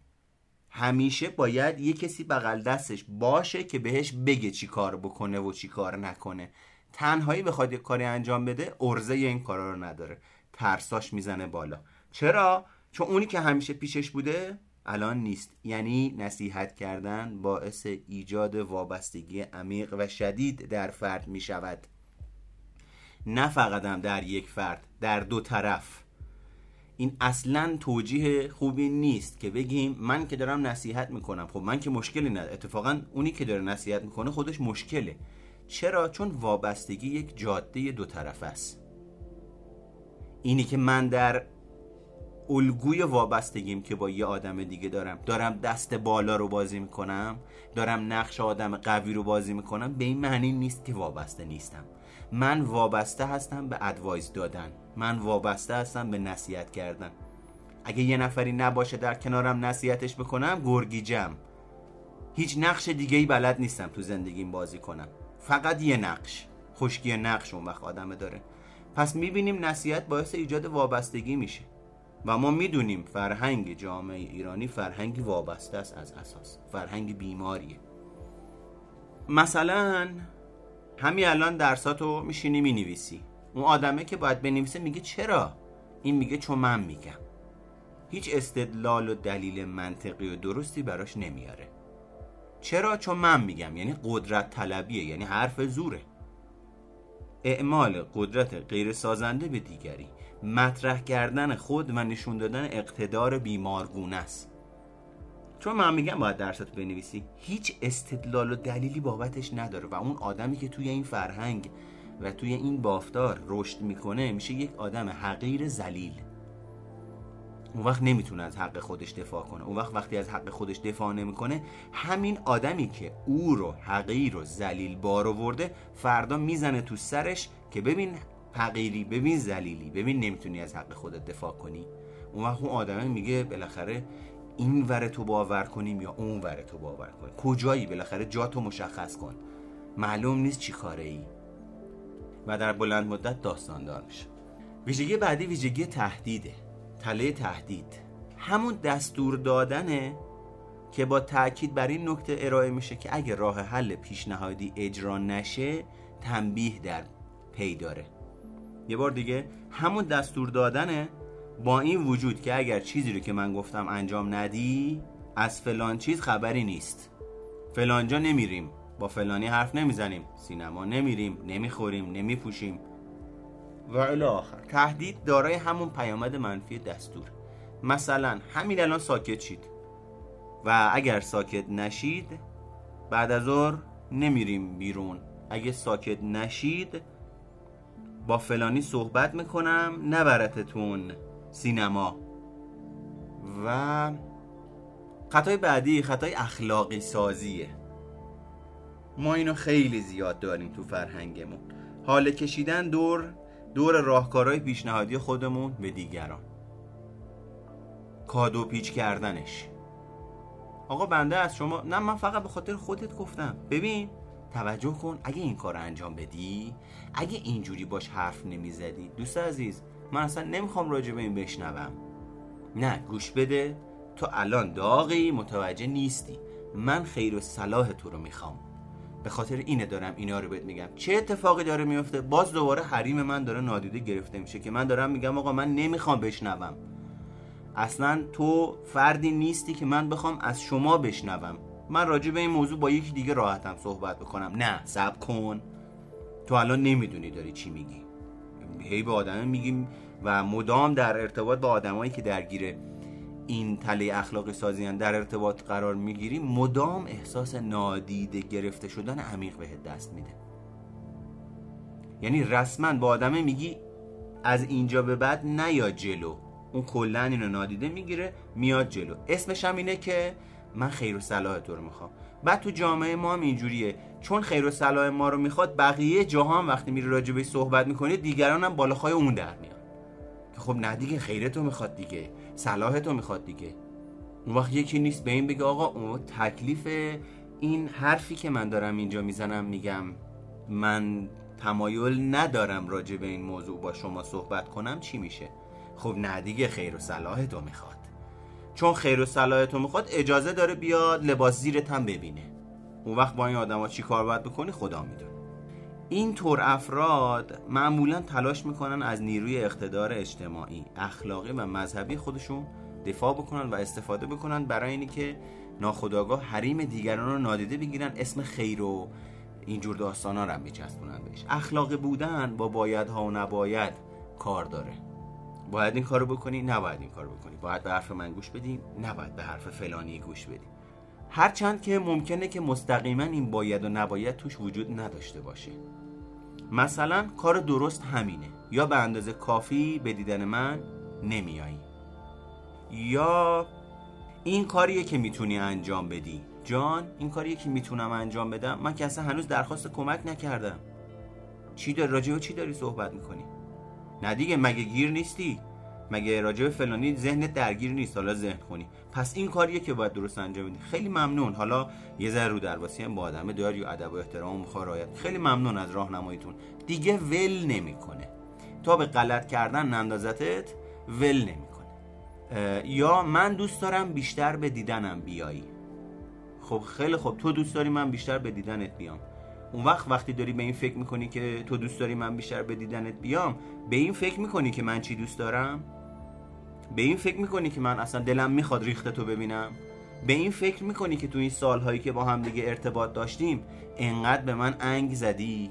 همیشه باید یه کسی بغل دستش باشه که بهش بگه چی کار بکنه و چی کار نکنه. تنهایی بخواد یه کاری انجام بده ارزه این کارا رو نداره. ترساش می‌زنه بالا. چرا؟ چون اونی که همیشه پیشش بوده الان نیست. یعنی نصیحت کردن باعث ایجاد وابستگی عمیق و شدید در فرد می شود نه فقط در یک فرد در دو طرف. این اصلا توجیه خوبی نیست که بگیم من که دارم نصیحت می‌کنم. خب من که مشکلی نداره اتفاقا اونی که داره نصیحت می‌کنه خودش مشکله. چرا؟ چون وابستگی یک جاده دو طرف است. اینی که من در الگوی وابستگیم که با یه آدم دیگه دارم. دارم دست بالا رو بازی می‌کنم دارم نقش آدم قوی رو بازی می‌کنم. به این معنی نیست که وابسته نیستم. من وابسته هستم به ادوایز دادن. من وابسته هستم به نصیحت کردن. اگه یه نفری نباشه در کنارم نصیحتش بکنم گرگیجم. هیچ نقش دیگه ای بلد نیستم تو زندگیم بازی کنم. فقط یه نقش. خشکی نقش اون وقت آدمه داره. پس می‌بینیم نصیحت باعث ایجاد وابستگی میشه. و ما می‌دونیم فرهنگ جامعه ایرانی فرهنگی وابسته است از اساس فرهنگ بیماریه. مثلا همین الان درساتو میشینی می‌نویسی. اون آدمه که باید بنویسه میگه چرا؟ این میگه چون من میگم. هیچ استدلال و دلیل منطقی و درستی براش نمیاره. چرا؟ چون من میگم. یعنی قدرت طلبیه. یعنی حرف زوره. اعمال قدرت غیر سازنده به دیگری مطرح کردن خود و نشون دادن اقتدار بیمارگونه است. چون من میگم باید درست بنویسی هیچ استدلال و دلیلی بابتش نداره و اون آدمی که توی این فرهنگ و توی این بافتار رشد می‌کنه میشه یک آدم حقیر زلیل اون وقت نمی‌تونه از حق خودش دفاع کنه. اون وقت وقتی از حق خودش دفاع نمی‌کنه همین آدمی که او رو حقیر و زلیل بار آورده فردا می‌زنه تو سرش که ببین حقیری ببین زلیلی ببین نمی‌تونی از حق خودت دفاع کنی. اون وقت اون آدمه میگه بالاخره این ور تو باور کنیم یا اون ور تو باور کنیم. کجایی؟ بالاخره جا تو مشخص کن. معلوم نیست چی کاره ای و در بلند مدت داستاندار میشه. ویژگی بعدی ویژگی تهدیده. تله تهدید. همون دستور دادنه که با تاکید بر این نکته ارائه میشه که اگه راه حل پیشنهادی اجرا نشه تنبیه در پی داره. یه بار دیگه همون دستور دادنه با این وجود که اگر چیزی رو که من گفتم انجام ندی از فلان چیز خبری نیست. فلانجا نمیریم با فلانی حرف نمی‌زنیم. سینما نمیریم نمی‌خوریم نمیپوشیم. و آخر. تهدید دارای همون پیامد منفی دستور. مثلا همین الان ساکت شید. و اگر ساکت نشید بعد از ظهر نمیریم بیرون. اگه ساکت نشید با فلانی صحبت می‌کنم نبرتتون سینما. و خطای بعدی خطای اخلاقی سازیه. ما اینو خیلی زیاد داریم تو فرهنگمون. حال کشیدن دور دور راهکارهای پیشنهادی خودمون به دیگران. کادو پیچ کردنش. آقا بنده از شما نه من فقط به خاطر خودت گفتم. ببین توجه کن اگه این کار انجام بدی اگه اینجوری باش حرف نمی‌زدی. دوست عزیز من اصلا نمی‌خوام راجع به این بشنوم. نه گوش بده. تو الان داغی متوجه نیستی. من خیر و صلاح تو رو می‌خوام. به خاطر اینه دارم اینا رو بهت میگم. چه اتفاقی داره میفته؟ باز دوباره حریم من داره نادیده گرفته میشه که من دارم میگم آقا من نمی‌خوام بشنوم. اصلا تو فردی نیستی که من بخوام از شما بشنوم. من راجع به این موضوع با یکی دیگه راحتم صحبت بکنم. نه سب کن. تو الان نمی‌دونی داری چی میگی. هی به آدمه میگیم و مدام در ارتباط با آدمایی که درگیر این تله اخلاقی سازیان در ارتباط قرار می‌گیری مدام احساس نادیده گرفته شدن عمیق بهت دست میده. یعنی رسما با آدمه میگی از اینجا به بعد نیا جلو. اون کلا اینو نادیده می‌گیره میاد جلو. اسمش هم اینه که من خیر و صلاح تو رو می‌خوام. بعد تو جامعه ما هم اینجوریه. چون خیر و صلاح ما رو می‌خواد بقیه جهان وقتی میره راجع صحبت می‌کنه دیگران هم بالاخای اون در میاد که خب نه دیگه خیرتو می‌خواد دیگه. صلاحتو می‌خواد دیگه. اون وقت یکی نیست به این بگه آقا اون تکلیف این حرفی که من دارم اینجا می‌زنم میگم من تمایل ندارم راجع به این موضوع با شما صحبت کنم چی میشه؟ خب نه دیگه خیر و صلاح تو می‌خواد. چون خیر و صلاح تو می‌خواد اجازه داره بیاد لباس زیرت هم ببینه. اون وقت با این آدما چی کار باید بکنی؟ خدا می‌دونه. این طور افراد معمولا تلاش می‌کنن از نیروی اقتدار اجتماعی اخلاقی و مذهبی خودشون دفاع بکنن و استفاده بکنن برای اینی که ناخداگاه حریم دیگران رو نادیده بگیرن اسم خیر و اینجور داستان ها رو میچسبونن بهش. اخلاقی بودن با باید ها و نباید کار داره. باید این کارو بکنی نباید این کارو بکنی. باید به حرف من گوش بدیم نباید به حرف فلانی گوش بدیم هرچند که ممکنه که مستقیما این باید و نباید توش وجود نداشته باشه. مثلا کار درست همینه. یا به اندازه کافی به دیدن من نمیایی. یا این کاریه که می‌تونی انجام بدی. جان این کاریه که می‌تونم انجام بدم. من که اصلا هنوز درخواست کمک نکردم. چی داری؟ راجع چی داری صحبت می‌کنی؟ نه دیگه مگه گیر نیستی؟ مگه راجع به فلانی ذهنت درگیر نیست؟ حالا ذهن خونی. پس این کاریه که باید درست انجام بدی. خیلی ممنون. حالا یه ذره رو درواسی هم با آدم داری و ادب و احترام و خیلی ممنون از راهنماییتون. دیگه ول نمی‌کنه. تا به غلط کردن نندازتت ول نمی‌کنه. یا من دوست دارم بیشتر به دیدنم بیایی. خب خیلی خب تو دوست داری من بیشتر به دیدنت بیام. اون وقت وقتی داری به این فکر می‌کنی که تو دوست داری من بیشتر به دیدنت بیام به این فکر می‌کنی که من چی دوست دارم؟ به این فکر می‌کنی که من اصلا دلم می‌خواد ریخته تو ببینم؟ به این فکر می‌کنی که تو این سالهایی که با هم دیگه ارتباط داشتیم انقدر به من انگ زدی؟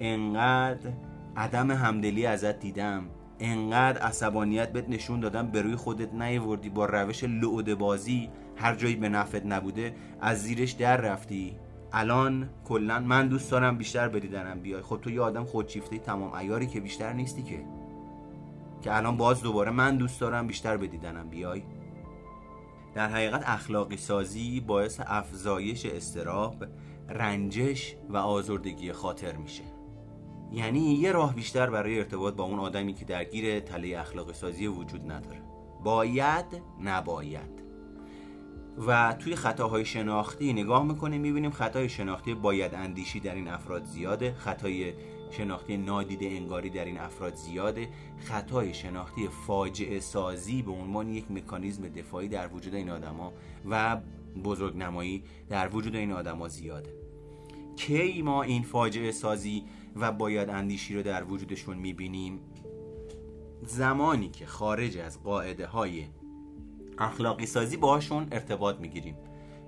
انقدر عدم همدلی ازت دیدم؟ انقدر عصبانیت بهت نشون دادم به روی خودت نیوردی با روش لعوده بازی هر جایی به نفت نبوده از زیرش در رفتی؟ الان کلا من دوست دارم بیشتر بدیدنم بیای. خب تو یه آدم خودشیفته تمام ایاری که بیشتر نیستی که. که الان باز دوباره من دوست دارم بیشتر بدیدنم بیای. در حقیقت اخلاقی سازی باعث افزایش استراب رنجش و آزردگی خاطر میشه. یعنی یه راه بیشتر برای ارتباط با اون آدمی که درگیر تله اخلاقی سازی وجود نداره. باید نباید. و توی خطاهای شناختی نگاه می‌کنیم می‌بینیم خطای شناختی باید اندیشی در این افراد زیاده خطای شناختی نادیده انگاری در این افراد زیاده. خطای شناختی فاجعه سازی به عنوان یک مکانیزم دفاعی در وجود این آدما و بزرگ نمایی در وجود این آدما زیاده. کی ما این فاجعه سازی و باید اندیشی رو در وجودشون می‌بینیم؟ زمانی که خارج از قاعده های اخلاقی سازی باهاشون ارتباط می‌گیریم.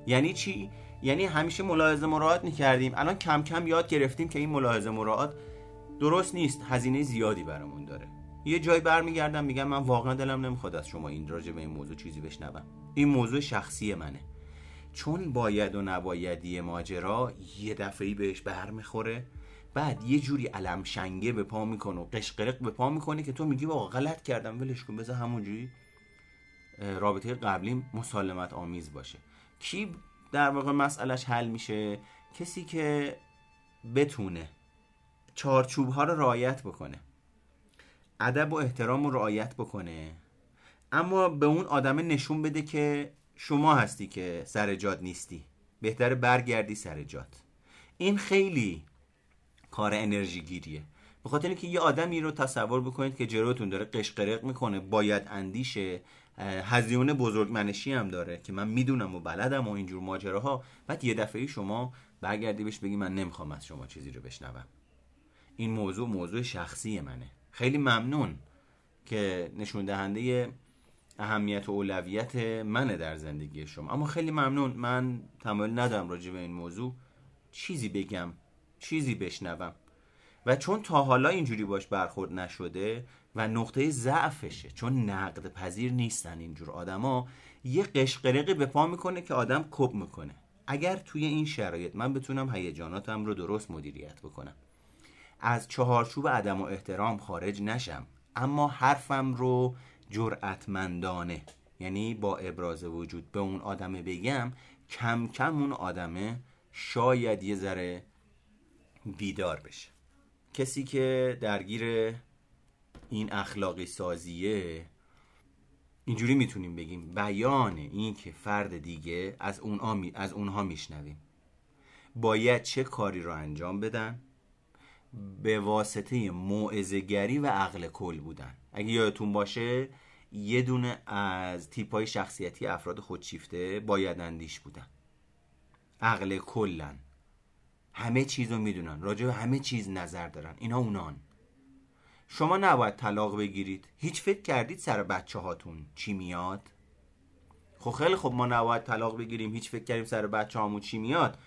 یعنی چی؟ یعنی همیشه ملاحظه مراعات می‌کردیم. الان کم کم یاد گرفتیم که این ملاحظه مراعات درست نیست هزینه زیادی برامون داره. یه جای برمیگردم میگم من واقعا دلم نمی‌خواد از شما این راجع به این موضوع چیزی بشنوم. این موضوع شخصی منه. چون باید و نبایدی ماجرا یه دفعی بهش برمیخوره بعد یه جوری علم شنگه به پا می‌کنه و قشقرق به پا می‌کنه که تو میگی واقعا غلط کردم ولش کن بذار همونجوری. رابطه قبلی مسالمت آمیز باشه. کی در واقع مسئلهش حل میشه؟ کسی که بتونه چارچوب ها رو رعایت بکنه. ادب و احترام رو رعایت بکنه. اما به اون آدم نشون بده که شما هستی که سر جاد نیستی. بهتره برگردی سر جات. این خیلی کار انرژی گیریه به خاطر اینکه یه آدمی رو تصور بکنید که جلوتون داره قشقرق می‌کنه باید اندیشه هزیون بزرگمنشی هم داره که من می‌دونم و بلدم و اینجور ماجراها. بعد یه دفعه شما برگردی بهش بگی من نمی‌خوام از شما چیزی رو بشنوم. این موضوع موضوع شخصی منه. خیلی ممنون که نشون دهنده اهمیت و اولویت منه در زندگی شما. اما خیلی ممنون من تمایل ندارم راجع به این موضوع چیزی بگم چیزی بشنوم. و چون تا حالا اینجوری باش برخورد نشده و نقطه ضعفشه چون نقد پذیر نیستن اینجور آدما یه قشقرقی به پا می‌کنه که آدم کپ می‌کنه. اگر توی این شرایط من بتونم هیجاناتم رو درست مدیریت بکنم. از چهارچوب عدم و احترام خارج نشم اما حرفم رو جرأتمندانه یعنی با ابراز وجود به اون آدمه بگم کم کم اون آدمه شاید یه ذره بیدار بشه. کسی که درگیر این اخلاقی سازیه اینجوری می‌تونیم بگیم بیان این که فرد دیگه از, اونها می، از اونها میشنویم. باید چه کاری رو انجام بدن؟ به واسطه موعظه‌گری و عقل کل بودن. اگه یادتون باشه یه دونه از تیپ های شخصیتی افراد خودشیفته باید اندیش بودن. عقل کلن. همه چیز رو می‌دونن. راجع به همه چیز نظر دارن. اینا اونان. شما نباید طلاق بگیرید. هیچ فکر کردید سر بچه هاتون چی میاد؟ خب خیلی خب ما نباید طلاق بگیریم. هیچ فکر کردیم سر بچه هامون چی میاد.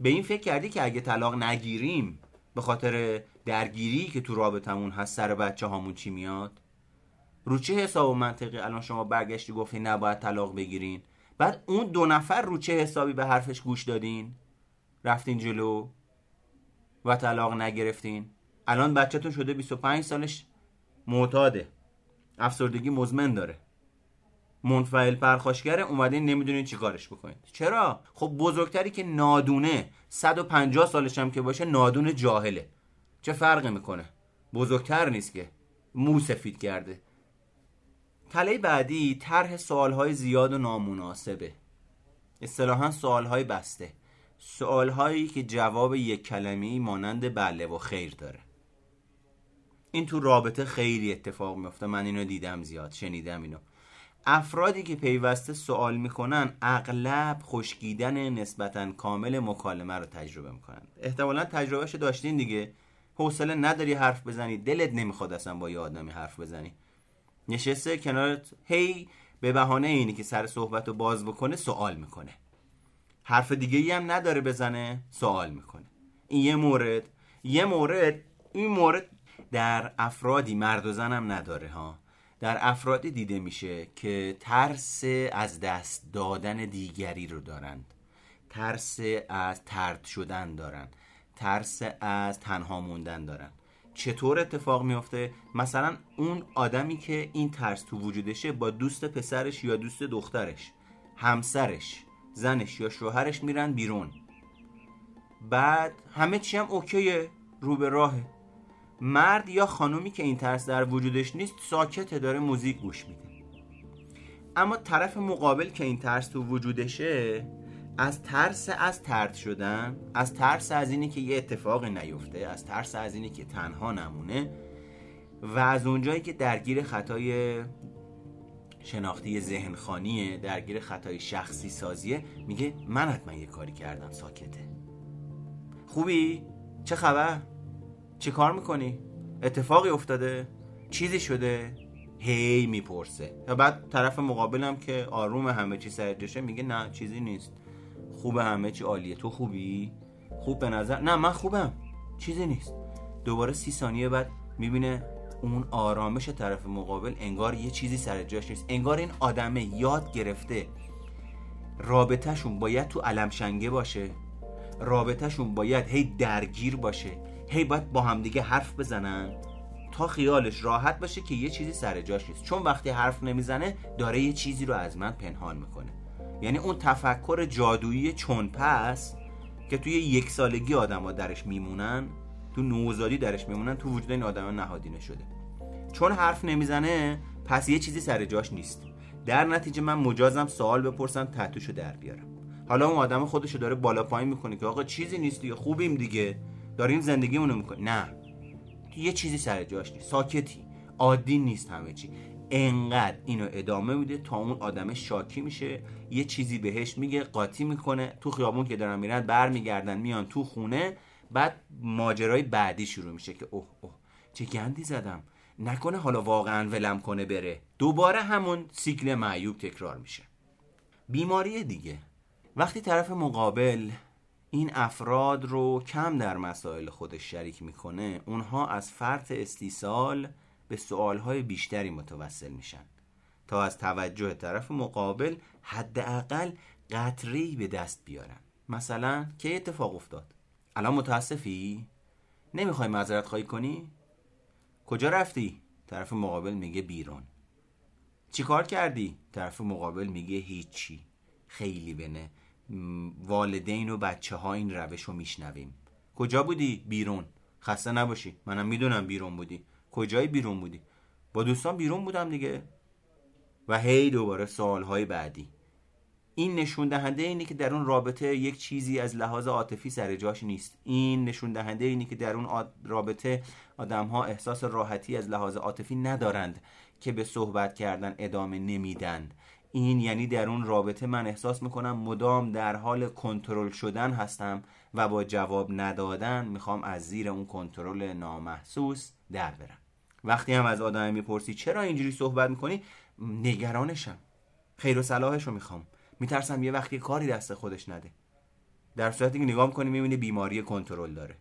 به این فکر کردی که اگه طلاق نگیریم به خاطر درگیری که تو رابطمون هست سر بچه هامون چی میاد؟ رو چه حساب و منطقی الان شما برگشتی گفتی نباید طلاق بگیرین؟ بعد اون دو نفر رو چه حسابی به حرفش گوش دادین؟ رفتین جلو و طلاق نگرفتین؟ الان بچهتون شده 25 سالش معتاده. افسردگی مزمن داره. منفعل پرخاشگره اومدین نمی‌دونین چیکارش بکنید. چرا؟ خب بزرگتری که نادونه 150 سالش هم که باشه نادون جاهله. چه فرقی می‌کنه؟ بزرگتر نیست که. مو سفید کرده. تله بعدی طرح سوالهای زیاد و نامناسبه. اصطلاحا سوالهای بسته. سوالهایی که جواب یک کلمه مانند بله و خیر داره. این تو رابطه خیلی اتفاق میفته من اینو دیدم زیاد شنیدم اینو. افرادی که پیوسته سوال می‌کنن اغلب خشکیدن نسبتا کامل مکالمه رو تجربه می‌کنن. احتمالا تجربهش داشتین دیگه. حوصله نداری حرف بزنی. دلت نمی‌خواد اصلا با یه آدمی حرف بزنی. نشسته کنارت هی به بهانه اینی که سر صحبت رو باز بکنه سوال می‌کنه. حرف دیگه ای هم نداره بزنه سوال می‌کنه. این یه مورد. یه مورد این مورد در افرادی مرد و زنم نداره ها. در افرادی دیده میشه که ترس از دست دادن دیگری رو دارند. ترس از ترد شدن دارند. ترس از تنها موندن دارن چطور اتفاق میفته مثلا اون آدمی که این ترس تو وجودشه با دوست پسرش یا دوست دخترش همسرش زنش یا شوهرش میرن بیرون. بعد همه چی هم اوکیه رو به راهه. مرد یا خانومی که این ترس در وجودش نیست ساکته داره موزیک گوش میده اما طرف مقابل که این ترس تو وجودشه از ترس از ترد شدن از ترس از اینی که یه اتفاقی نیفته از ترس از اینی که تنها نمونه و از اونجایی که درگیر خطای شناختی ذهن خانیه درگیر خطای شخصی سازیه میگه من حتما یه کاری کردم ساکته خوبی؟ چه خبر؟ چه کار می‌کنی؟ اتفاقی افتاده؟ چیزی شده؟ هی می‌پرسه. و بعد طرف مقابلم که آروم همه چی سر میگه نه چیزی نیست. خوب همه چی عالیه. تو خوبی؟ خوب به نظر نه من خوبم. چیزی نیست. دوباره سی ثانیه بعد می‌بینه اون آرامش طرف مقابل انگار یه چیزی سر جاش نیست. انگار این آدمه یاد گرفته. رابطهشون باید تو علمشنگه باشه. رابطهشون باید هی درگیر باشه. هی باید با همدیگه حرف بزنن تا خیالش راحت باشه که یه چیزی سر جاش نیست. چون وقتی حرف نمی‌زنه داره یه چیزی رو از من پنهان می‌کنه. یعنی اون تفکر جادویی چون پس که توی یک سالگی آدما درش میمونن تو نوزادی درش میمونن تو وجود این آدم نهادینه شده. چون حرف نمی‌زنه پس یه چیزی سر جاش نیست. در نتیجه من مجازم سوال بپرسم تتوشو در بیارم. حالا اون آدم خودشو داره بالا پایین می‌کنه که آقا چیزی نیست دیگه خوبیم دیگه. داریم زندگیمونو می‌کنیم. نه. یه چیزی سر جاش نیست. ساکتی. عادی نیست همه چی. انقدر اینو ادامه میده تا اون آدم شاکی میشه یه چیزی بهش میگه قاطی می‌کنه تو خیابون که دارن میرن برمیگردن میان تو خونه بعد ماجرای بعدی شروع میشه که اوه اوه چه گندی زدم. نکنه حالا واقعا ولم کنه بره. دوباره همون سیکل معیوب تکرار میشه. بیماری دیگه. وقتی طرف مقابل این افراد رو کم در مسائل خودش شریک می‌کنه اونها از فرط استیصال به سوالهای بیشتری متوسل میشن. تا از توجه طرف مقابل حداقل قطری به دست بیارن. مثلا که اتفاق افتاد. الان متاسفی؟ نمی‌خوای معذرت خواهی کنی؟ کجا رفتی؟ طرف مقابل میگه بیرون. چی کار کردی؟ طرف مقابل میگه هیچی. خیلی بنه. والدین و بچه ها این روش رو میشنویم. کجا بودی بیرون؟ خسته نباشی. منم می‌دونم بیرون بودی. کجای بیرون بودی؟ با دوستان بیرون بودم دیگه. و هی دوباره سوالهای بعدی. این نشون دهنده اینه که در اون رابطه یک چیزی از لحاظ عاطفی سر جاش نیست. این نشون دهنده اینه که در اون رابطه آدم ها احساس راحتی از لحاظ عاطفی ندارند که به صحبت کردن ادامه نمیدن. این یعنی در اون رابطه من احساس می‌کنم مدام در حال کنترل شدن هستم و با جواب ندادن می‌خوام از زیر اون کنترل نامحسوس در برم. وقتی هم از آدم می‌پرسی چرا اینجوری صحبت می‌کنی؟ نگرانشم. خیر و صلاحش رو می‌خوام. میترسم یه وقتی کاری دست خودش نده. در صورتی که نگاه می‌کنی می‌بینی بیماری کنترل داره.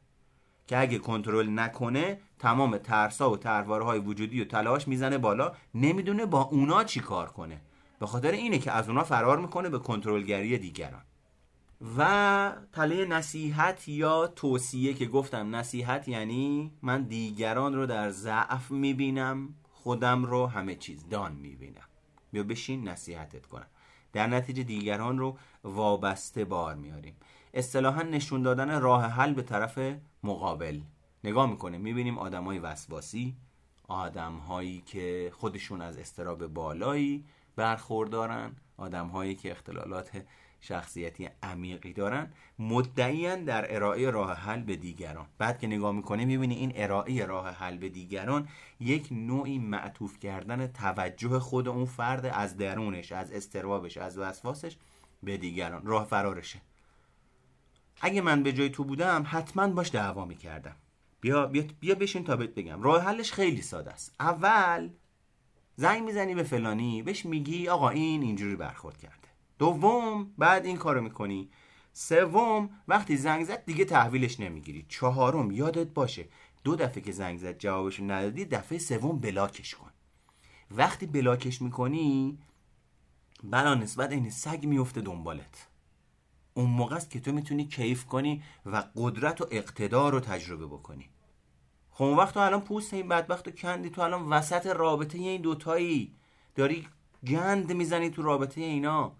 که اگه کنترل نکنه تمام ترسا و ترواره های وجودی و تلاش می‌زنه بالا نمی‌دونه با اونا چی کار کنه. به خاطر اینه که از اونا فرار می‌کنه به کنترلگری دیگران. و تله نصیحت یا توصیه که گفتم نصیحت یعنی من دیگران رو در ضعف می‌بینم خودم رو همه چیز دان می‌بینم. بیا بشین نصیحتت کنم. در نتیجه دیگران رو وابسته بار میاریم. اصطلاحا نشون دادن راه حل به طرف مقابل. نگاه می‌کنیم می‌بینیم آدمای وسواسی آدمهایی که خودشون از استراب بالایی برخوردارن آدمهایی که اختلالات شخصیتی عمیقی دارن مدعیان در ارائه راه حل به دیگران. بعد که نگاه می‌کنه می‌بینی این ارائه راه حل به دیگران یک نوعی معطوف کردن توجه خود اون فرد از درونش از استرابش از وسواسش به دیگران. راه فرارشه. اگه من به جای تو بودم حتما باش دعوا می‌کردم. بیا بیا بیا بشین تا بهت بگم. راه حلش خیلی ساده است. اول زنگ می‌زنی به فلانی بهش میگی آقا این اینجوری برخورد کرده. دوم بعد این کارو می‌کنی. سوم وقتی زنگ زد دیگه تحویلش نمی‌گیری. چهارم یادت باشه. دو دفعه که زنگ زد جوابش ندادی دفعه سوم بلاکش کن. وقتی بلاکش می‌کنی بلا نسبت این سگ میفته دنبالت. اون موقع است که تو می‌تونی کیف کنی و قدرت و اقتدار رو تجربه بکنی. خب اون وقت تو الان پوست این بدبخت و کندی تو الان وسط رابطه این دوتایی. داری گند می‌زنی تو رابطه اینا.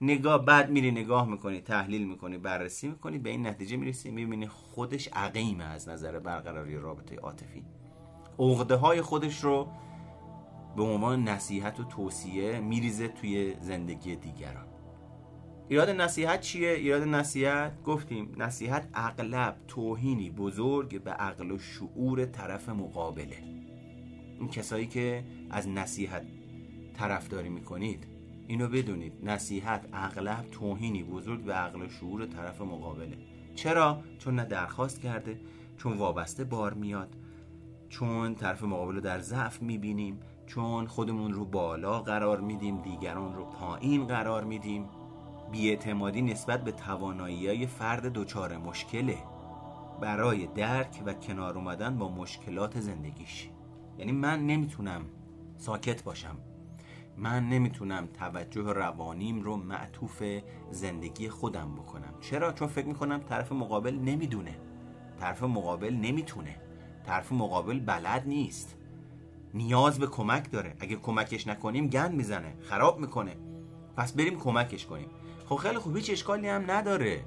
نگاه بعد میری نگاه می‌کنی تحلیل می‌کنی بررسی می‌کنی به این نتیجه می‌رسی می‌بینی خودش عقیمه از نظر برقراری رابطه عاطفی. عقده های خودش رو به عنوان نصیحت و توصیه میریزه توی زندگی دیگران. ایراد نصیحت چیه؟ ایراد نصیحت گفتیم نصیحت اغلب توهینی بزرگ به عقل و شعور طرف مقابله. این کسایی که از نصیحت طرفداری می‌کنید اینو بدونید. نصیحت اغلب توهینی بزرگ به عقل و شعور طرف مقابله. چرا؟ چون نه درخواست کرده چون وابسته بار میاد چون طرف مقابل رو در ضعف می‌بینیم چون خودمون رو بالا قرار میدیم دیگران رو پایین قرار میدیم. بیاعتمادی نسبت به توانایی های فرد دچار مشکله برای درک و کنار اومدن با مشکلات زندگیش. یعنی من نمی‌تونم ساکت باشم. من نمی‌تونم توجه روانیم رو معطوف زندگی خودم بکنم. چرا؟ چون فکر می‌کنم طرف مقابل نمی‌دونه. طرف مقابل نمی‌تونه. طرف مقابل بلد نیست. نیاز به کمک داره. اگه کمکش نکنیم گند می‌زنه خراب می‌کنه. پس بریم کمکش کنیم. خب خیلی خوب هیچ اشکالی هم نداره.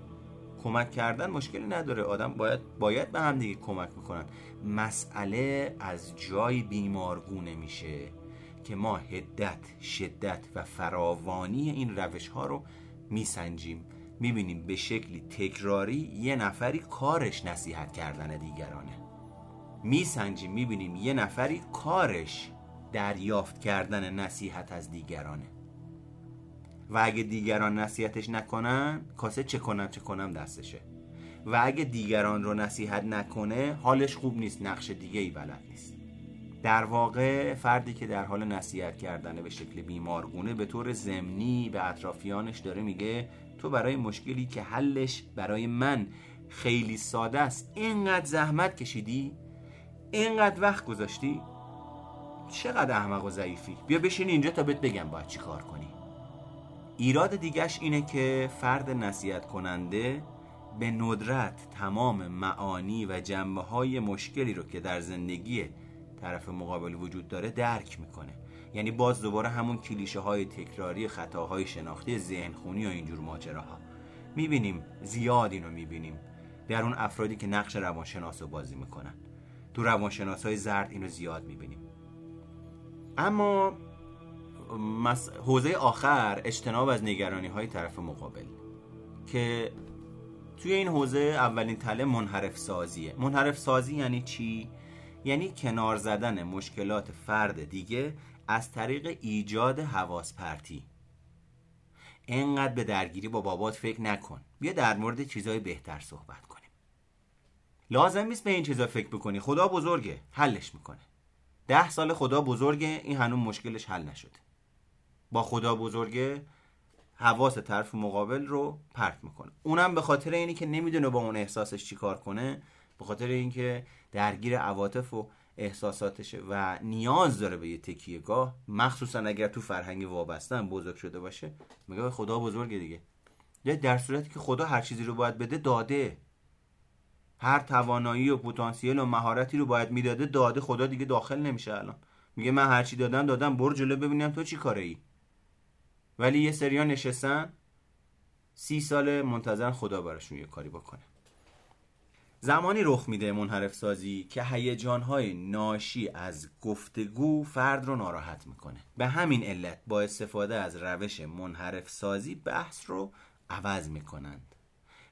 کمک کردن مشکلی نداره. آدم باید باید به هم دیگه کمک می‌کنن مسئله از جای بیمارگونه میشه که ما هدت شدت و فراوانی این روش ها رو میسنجیم. می‌بینیم به شکلی تکراری یه نفری کارش نصیحت کردن دیگرانه. میسنجیم می‌بینیم یه نفری کارش دریافت کردن نصیحت از دیگرانه. و اگه دیگران نصیحتش نکنن کاسه چه کنم چه کنم دستشه. و اگه دیگران رو نصیحت نکنه حالش خوب نیست نقش دیگه ای بلد نیست. در واقع فردی که در حال نصیحت کردن به شکل بیمارگونه به طور زمینی به اطرافیانش داره میگه تو برای مشکلی که حلش برای من خیلی ساده است اینقدر زحمت کشیدی؟ اینقدر وقت گذاشتی؟ چقدر احمق و ضعیفی؟ بیا بشین اینجا تا بهت بگم باید چی کار کنی. ایراد دیگش اینه که فرد نصیحت کننده به ندرت تمام معانی و جنبه های مشکلی رو که در زندگی طرف مقابل وجود داره درک می‌کنه. یعنی باز دوباره همون کلیشه های تکراری خطاهای شناختی ذهن خونی و اینجور ماجراها. می‌بینیم زیاد اینو می‌بینیم در اون افرادی که نقش روانشناس رو بازی می‌کنن. تو روانشناس های زرد اینو زیاد می‌بینیم. اما حوزه آخر اجتناب از نگرانی های طرف مقابل که توی این حوزه اولین تله منحرف سازیه منحرف سازی یعنی چی؟ یعنی کنار زدن مشکلات فرد دیگه از طریق ایجاد حواس پرتی انقدر به درگیری با بابات فکر نکن. بیا در مورد چیزهای بهتر صحبت کنیم. لازم نیست به این چیزا فکر بکنی. خدا بزرگه. حلش می‌کنه. ده سال خدا بزرگه. این هنوز مشکلش حل نشده. با خدا بزرگه حواس طرف مقابل رو پرت می‌کنه. اونم به خاطر اینی که نمی‌دونه با اون احساسش چیکار کنه به خاطر اینکه درگیر عواطف و احساساتشه و نیاز داره به یه تکیه. گاه مخصوصا اگر تو فرهنگ وابستن بزرگ شده باشه میگه خدا بزرگه دیگه. در صورتی که خدا هر چیزی رو باید بده داده. هر توانایی و پتانسیل و مهارتی رو باید می‌داده داده. خدا دیگه داخل نمیشه الان. میگه من هر چی دادم دادم. برو جلو ببینم تو چی کاره ای ولی یه سریا نشستن. سی سال منتظر خدا براشون یه کاری بکنه زمانی رخ میده منحرف سازی که هیجانهای ناشی از گفتگو فرد رو ناراحت می‌کنه. به همین علت با استفاده از روش منحرف سازی بحث رو عوض می‌کنند.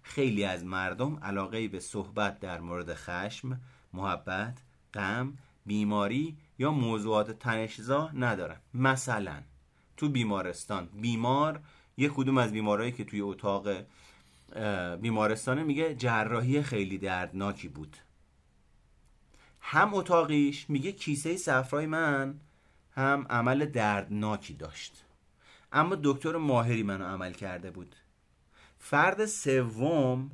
خیلی از مردم علاقه به صحبت در مورد خشم، محبت، غم، بیماری یا موضوعات تنشزا ندارن. مثلا تو بیمارستان. بیمار یک کدوم از بیمارایی که توی اتاق بیمارستانه میگه جراحی خیلی دردناکی بود. هم اتاقیش میگه کیسه صفرای من هم عمل دردناکی داشت. اما دکتر ماهری منو عمل کرده بود. فرد سوم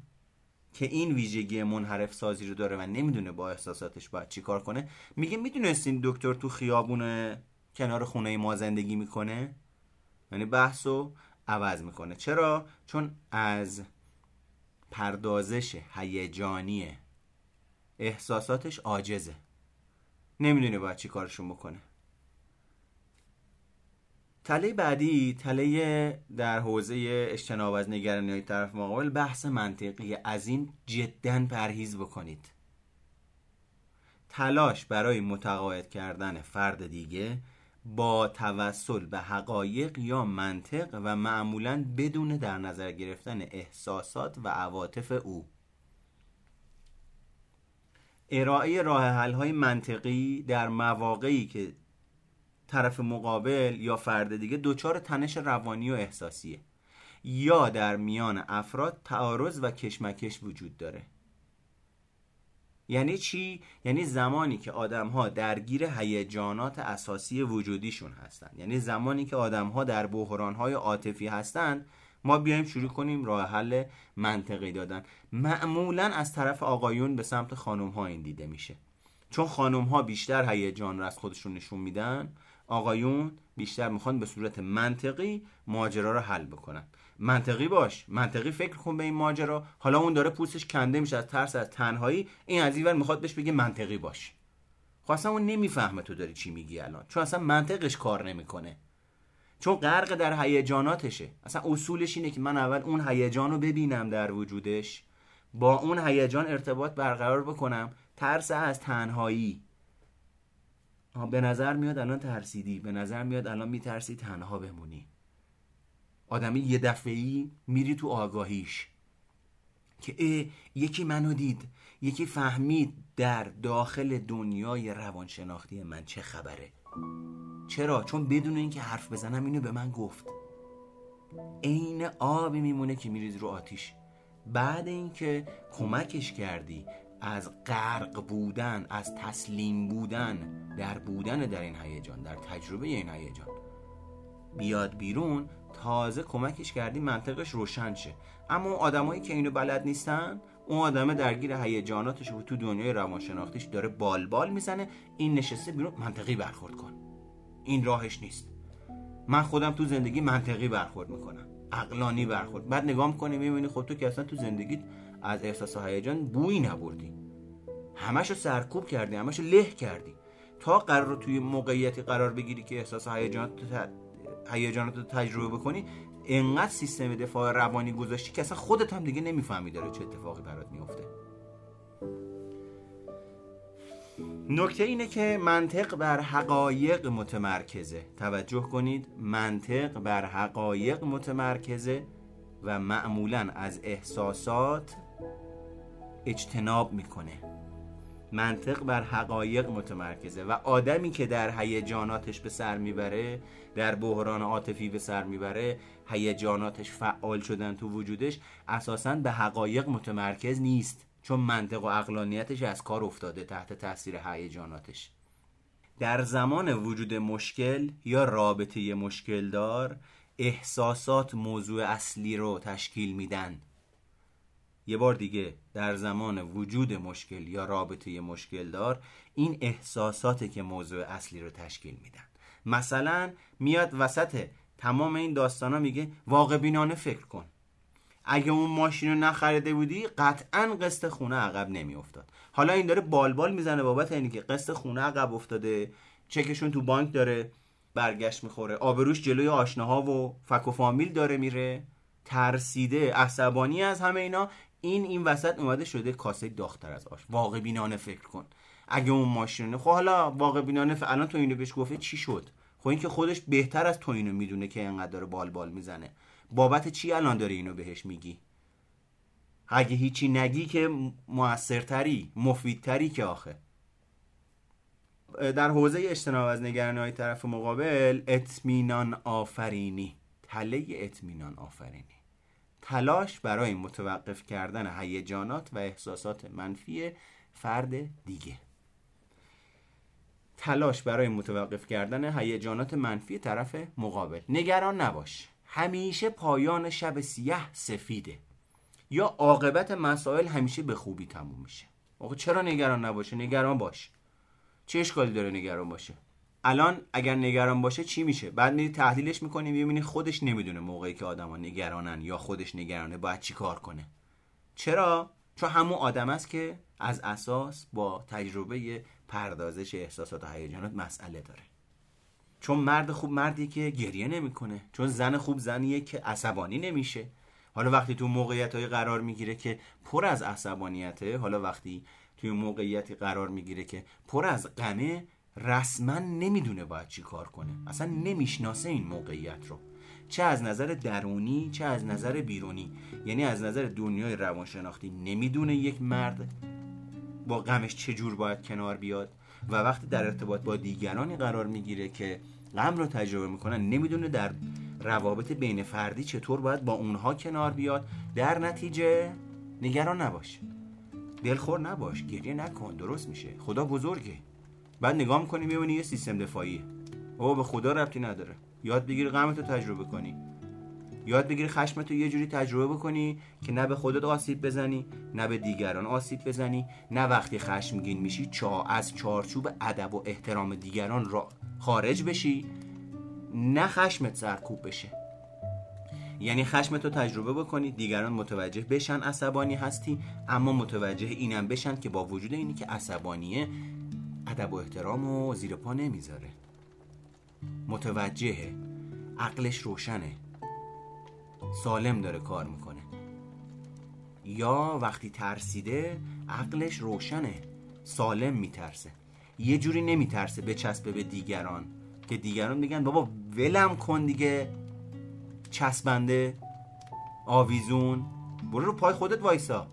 که این ویژگی منحرف سازی رو داره و نمی‌دونه با احساساتش باید چی کار کنه میگه می‌دونستین دکتر تو خیابون کنار خونه ما زندگی می‌کنه؟ یعنی بحث رو عوض می‌کنه. چرا؟ چون از پردازش هیجانی احساساتش عاجزه. نمی‌دونه باید چی کارشون بکنه. تله بعدی تله در حوزه اجتناب از نگرانی های طرف مقابل بحث منطقی. از این جدا پرهیز بکنید. تلاش برای متقاعد کردن فرد دیگه با توسل به حقایق یا منطق و معمولا بدون در نظر گرفتن احساسات و عواطف او. ارائه راه حل های منطقی در مواقعی که طرف مقابل یا فرد دیگه دچار تنش روانی و احساسیه یا در میان افراد تعارض و کشمکش وجود داره. یعنی چی؟ یعنی زمانی که آدم ها درگیر هیجانات اساسی وجودیشون هستند یعنی زمانی که آدم ها در بحران های عاطفی هستند ما بیایم شروع کنیم راه حل منطقی دادن. معمولا از طرف آقایون به سمت خانم ها این دیده میشه. چون خانم ها بیشتر هیجان رو از خودشون نشون میدن آقایون بیشتر می‌خوان به صورت منطقی ماجرا رو حل بکنن. منطقی باش. منطقی فکر کن به این ماجرا. حالا اون داره پوستش کنده میشه از ترس از تنهایی. این از اینور می‌خواد بهش بگه منطقی باش. خب اصلا اون نمی‌فهمه تو داری چی میگی الان. چون اصلا منطقش کار نمی‌کنه. چون غرق در هیجاناتشه. اصلا اصولش اینه که من اول اون هیجان رو ببینم در وجودش. با اون هیجان ارتباط برقرار بکنم. ترس از تنهایی. به نظر میاد الان ترسیدی. به نظر میاد الان میترسی تنها بمونی. آدمی یه دفعه میری تو آگاهیش که یکی منو دید یکی فهمید در داخل دنیای روانشناختی من چه خبره. چرا؟ چون بدون اینکه حرف بزنم اینو به من گفت. عین آبی میمونه که میریز رو آتیش. بعد اینکه کمکش کردی از غرق بودن از تسلیم بودن در بودن در این هیجان در تجربه این هیجان. بیاد بیرون تازه کمکش کردی منطقش روشن شه. اما اون آدمایی که اینو بلد نیستن اون آدمه درگیر هیجاناتش و تو دنیای روانشناختیش داره بالبال بال می‌زنه این نشسته بیرون منطقی برخورد کن. این راهش نیست. من خودم تو زندگی منطقی برخورد می‌کنم. عقلانی برخورد. بعد نگاه می‌کنی می‌بینی خود تو که اصلا تو زندگیت از احساس هیجان بویی نبردی. همشو سرکوب کردی همشو له کردی. تا قرار توی موقعیتی قرار بگیری که احساس هیجان هیجانات رو تجربه بکنی انقدر سیستم دفاع روانی گذاشتی که اصلا خودت هم دیگه نمی‌فهمی داره چه اتفاقی برات میفته نکته اینه که منطق بر حقایق متمرکزه. توجه کنید منطق بر حقایق متمرکزه و معمولا از احساسات اجتناب می‌کنه. منطق بر حقایق متمرکزه و آدمی که در هیجاناتش به سر می‌بره در بحران عاطفی به سر می‌بره هیجاناتش فعال شدن تو وجودش اساسا به حقایق متمرکز نیست چون منطق و اقلانیتش از کار افتاده تحت تاثیر هیجاناتش. در زمان وجود مشکل یا رابطه مشکل دار احساسات موضوع اصلی رو تشکیل میدن. یه بار دیگه در زمان وجود مشکل یا رابطه مشکل دار این احساساته که موضوع اصلی رو تشکیل میدن. مثلا میاد وسط تمام این داستانا میگه واقع بینانه فکر کن. اگه اون ماشین رو نخریده بودی قطعا قسط خونه عقب نمیافتاد. حالا این داره بالبال بال می‌زنه بابت اینی که قسط خونه عقب افتاده چکشون تو بانک داره برگشت می‌خوره. آبروش جلوی آشناها و فک و فامیل داره میره. ترسیده عصبانی از همه اینا. این این وسط اومده شده کاسه داختر از آش. واقع بینانه فکر کن. اگه اون ماشینه خب حالا واقع بینانه الان تو اینو بهش گفته چی شد؟ خب این که خودش بهتر از تو اینو می‌دونه که اینقدر داره بال بال می‌زنه. بابت چی الان داره اینو بهش میگی؟ اگه هیچی نگی که موثرتری مفیدتری که آخه. در حوزه اجتناب از نگرانی های طرف مقابل اطمینان آفرینی. تله اطمینان آفرینی. تلاش برای متوقف کردن هیجانات و احساسات منفی فرد دیگه. تلاش برای متوقف کردن هیجانات منفی طرف مقابل. نگران نباش. همیشه پایان شب سیاه سفیده. یا عاقبت مسائل همیشه به خوبی تموم میشه. آقا چرا نگران نباشه؟ نگران باش. چه اشکالی داره نگران باشه؟ الان اگر نگران باشه چی میشه؟ بعد میری تحلیلش می‌کنی می‌بینی خودش نمی‌دونه موقعی که آدما نگرانن یا خودش نگرانه باید چی کار کنه؟ چرا؟ چون همون آدم است که از اساس با تجربه پردازش احساسات و هیجانات مسئله داره. چون مرد خوب مردی که گریه نمی‌کنه چون زن خوب زنیه که عصبانی نمیشه. حالا وقتی تو موقعیت های قرار می‌گیره که پر از عصبانیته حالا وقتی توی موقعیتی قرار می‌گیره که پر از غمه رسما نمی‌دونه باید چی کار کنه. اصلا نمی‌شناسه این موقعیت رو. چه از نظر درونی چه از نظر بیرونی. یعنی از نظر دنیای روانشناختی نمی‌دونه یک مرد با غمش چجور باید کنار بیاد و وقتی در ارتباط با دیگرانی قرار می‌گیره که غم رو تجربه می‌کنن نمی‌دونه در روابط بین فردی چطور باید با اونها کنار بیاد. در نتیجه نگران نباشه دلخور نباش. گریه نکن. درست میشه. خدا بزرگه. بعد نگاه می‌کنی می‌بینی یه سیستم دفاعیه. او به خدا ربطی نداره. یاد بگیر غمتو تجربه کنی. یاد بگیر خشمتو یه جوری تجربه بکنی که نه به خودت آسیب بزنی نه به دیگران آسیب بزنی نه وقتی خشمگین میشی چا از چارچوب ادب و احترام دیگران را خارج بشی نه خشمت سرکوب بشه. یعنی خشمتو تجربه بکنی دیگران متوجه بشن عصبانی هستی اما متوجه اینم بشن که با وجود اینی که عصبانیه ادب و احترام و زیر پا نمی‌ذاره. متوجهه. عقلش روشنه. سالم داره کار می‌کنه. یا وقتی ترسیده عقلش روشنه. سالم میترسه. یه جوری نمیترسه بچسبه به دیگران. که دیگران میگن بابا ولم کن دیگه. چسبنده. آویزون. برو رو پای خودت وایسا.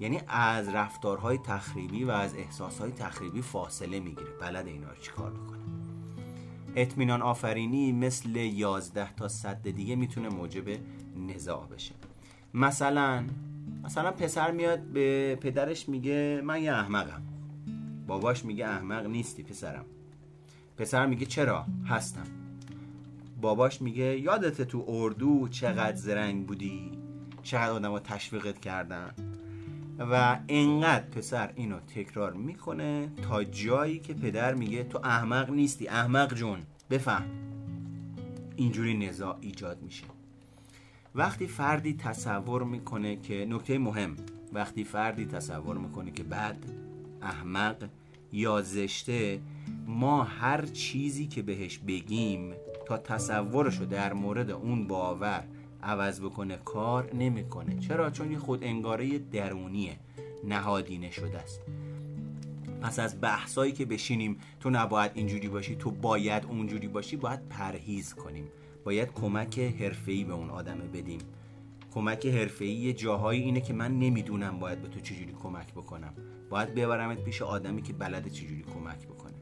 یعنی از رفتارهای تخریبی و از احساسهای تخریبی فاصله می‌گیره. بلد اینا رو چیکار بکنه؟ اطمینان آفرینی مثل 11 تا صد دیگه می‌تونه موجب نزاع بشه. مثلا مثلا پسر میاد به پدرش میگه من یه احمقم. باباش میگه احمق نیستی پسرم. پسر میگه چرا؟ هستم. باباش میگه یادت تو اردو چقدر زرنگ بودی؟ چقدر آدم تشویقت کردن؟ و انقدر پسر اینو تکرار می‌کنه تا جایی که پدر میگه تو احمق نیستی احمق جون. بفهم. اینجوری نزاع ایجاد میشه. وقتی فردی تصور می‌کنه که نکته مهم. وقتی فردی تصور می‌کنه که بد احمق یا زشته ما هر چیزی که بهش بگیم تا تصورشو در مورد اون باور عوض بکنه کار نمی‌کنه. چرا؟ چون یه خود انگاره درونیه. نهادینه شده است. پس از بحثایی که بشینیم تو نباید اینجوری باشی تو باید اونجوری باشی باید پرهیز کنیم. باید کمک حرفه‌ای به اون آدمه بدیم. کمک حرفه‌ای جاهایی اینه که من نمی‌دونم باید به تو چجوری کمک بکنم. باید ببرمت پیش آدمی که بلده چجوری کمک بکنه.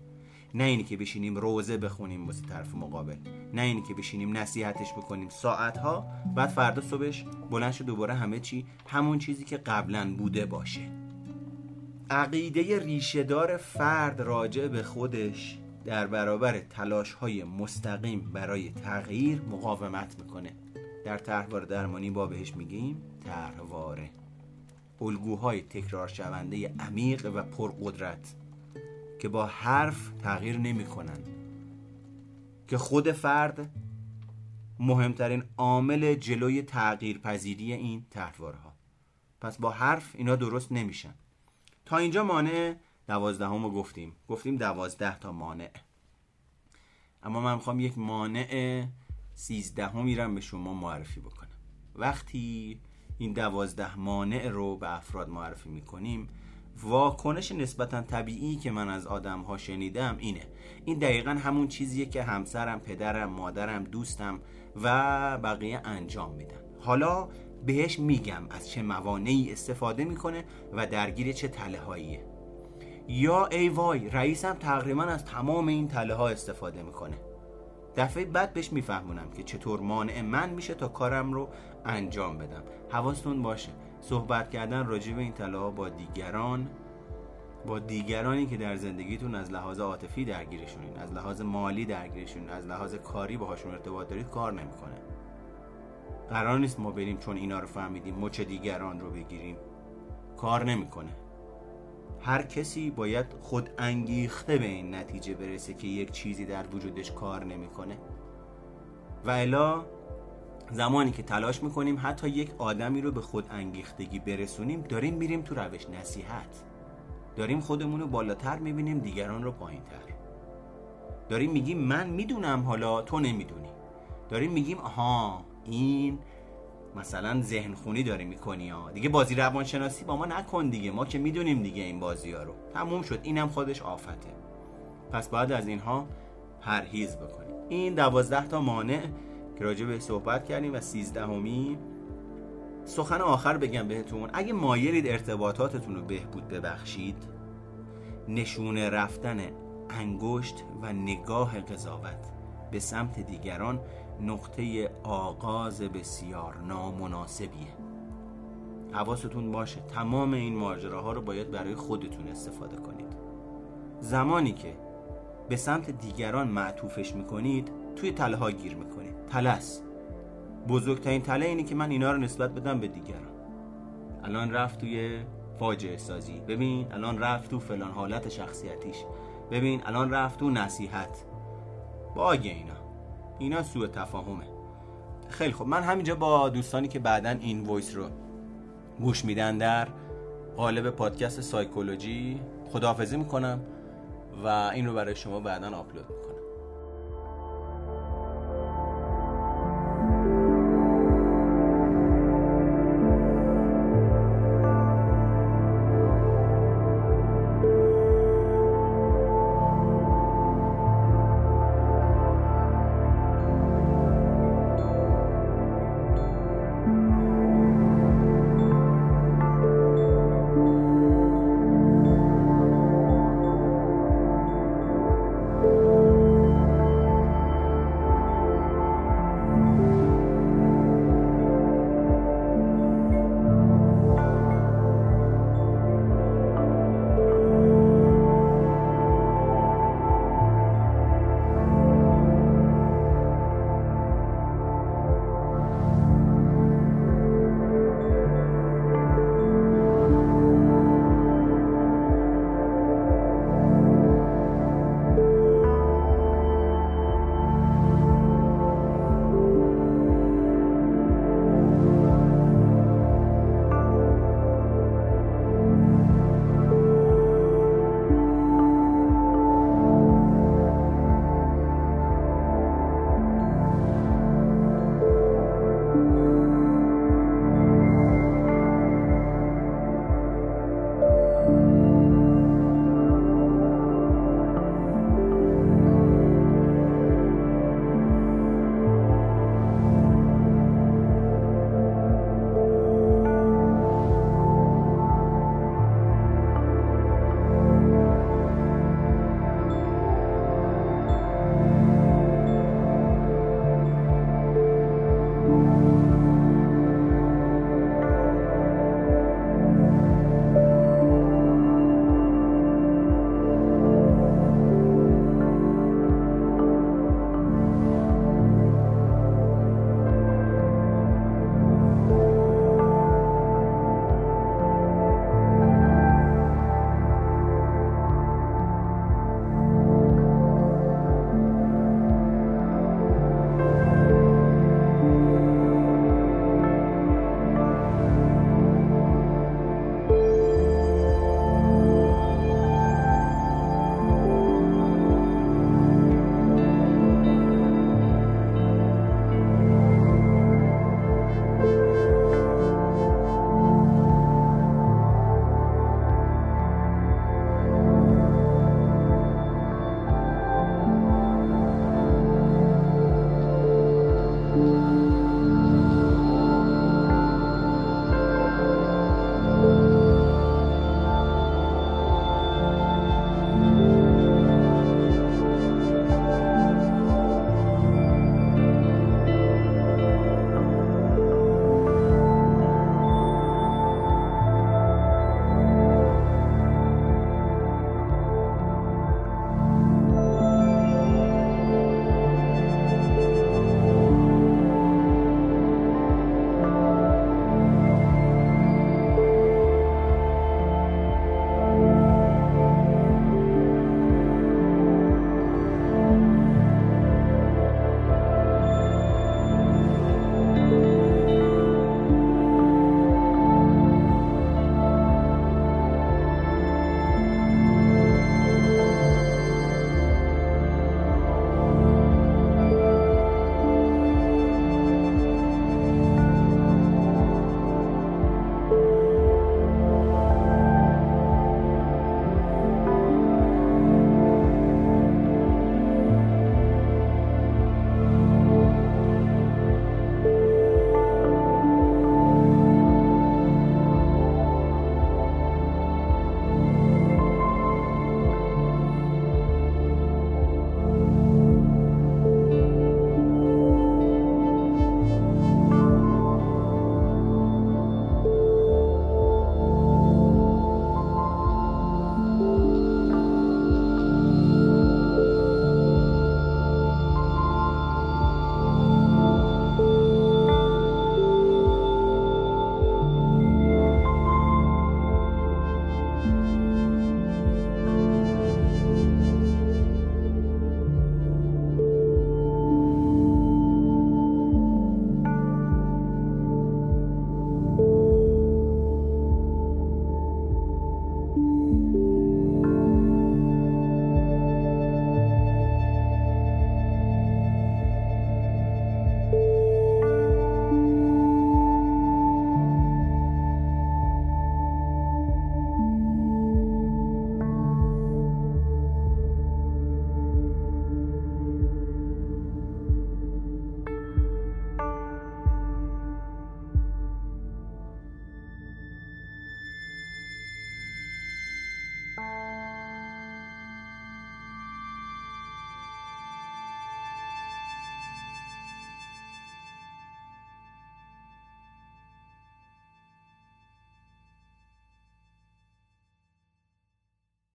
نه اینی که بشینیم روزه بخونیم واسه طرف مقابل. نه اینی که بشینیم نصیحتش بکنیم. ساعتها بعد فردا صبحش بلند شد دوباره همه چی همون چیزی که قبلا بوده باشه. عقیده ریشهدار فرد راجع به خودش در برابر تلاش های مستقیم برای تغییر مقاومت می‌کنه. در طرحواره درمانی با بهش میگیم طرحواره. الگوهای تکرار شونده عمیق و پرقدرت که با حرف تغییر نمی‌کنن. که خود فرد مهمترین عامل جلوی تغییر پذیری این طرحواره پس با حرف اینا درست نمیشن. تا اینجا مانع دوازدهم رو گفتیم. گفتیم دوازده تا مانع. اما من می‌خوام یک مانع سیزدهم میرم به شما معرفی بکنم. وقتی این دوازده مانع رو به افراد معرفی می‌کنیم واکنش نسبتا طبیعی که من از آدم ها شنیدم اینه. این دقیقا همون چیزیه که همسرم، پدرم، مادرم، دوستم و بقیه انجام میدن. حالا بهش میگم از چه موانعی استفاده می‌کنه و درگیر چه تله هاییه یا ای وای رئیسم تقریبا از تمام این تله ها استفاده می‌کنه. دفعه بعد بهش میفهمونم که چطور مانع من میشه تا کارم رو انجام بدم. حواستون باشه. صحبت کردن راجع به این تله ها با دیگران با دیگرانی که در زندگیتون از لحاظ عاطفی درگیرشونین از لحاظ مالی درگیرشونین از لحاظ کاری باهاشون ارتباط دارید کار نمی‌کنه. قرار نیست ما بریم چون اینا رو فهمیدیم مچ دیگران رو بگیریم. کار نمی‌کنه. هر کسی باید خود انگیخته به این نتیجه برسه که یک چیزی در وجودش کار نمی‌کنه. و الا زمانی که تلاش می‌کنیم حتی یک آدمی رو به خود انگیختگی برسونیم داریم میریم تو روش نصیحت. داریم خودمون رو بالاتر می‌بینیم دیگران رو پایین تر داریم میگیم من می‌دونم حالا تو نمی‌دونی. داریم میگیم آها این مثلا ذهن خونی داری می‌کنی ها. دیگه بازی روانشناسی با ما نکن دیگه. ما که می‌دونیم دیگه این بازی ها رو. تموم شد. اینم خودش آفته. پس بعد از اینها پرهیز بکنیم. این دوازده تا مانع که راجع به صحبت کردیم و سیزدهمی سخن آخر بگم بهتون. اگه مایلید ارتباطاتتون رو بهبود ببخشید نشونه رفتن انگشت و نگاه قضاوت به سمت دیگران نقطه آغاز بسیار نامناسبیه. حواستون باشه تمام این ماجراها رو باید برای خودتون استفاده کنید. زمانی که به سمت دیگران معطوفش می‌کنید توی تله ها گیر می‌کنید. تلس. بزرگترین تله اینه که من اینا رو نسبت بدم به دیگران. الان رفت توی فاجعه سازی. ببین الان رفت تو فلان حالت شخصیتیش. ببین الان رفت تو نصیحت. bug اینا. اینا سوء تفاهمه. خیلی خب من همینجا با دوستانی که بعدا این voice رو گوش میدن در قالب پادکست سایکولوژی خداحافظی می‌کنم و این رو برای شما بعدا آپلود می‌کنم.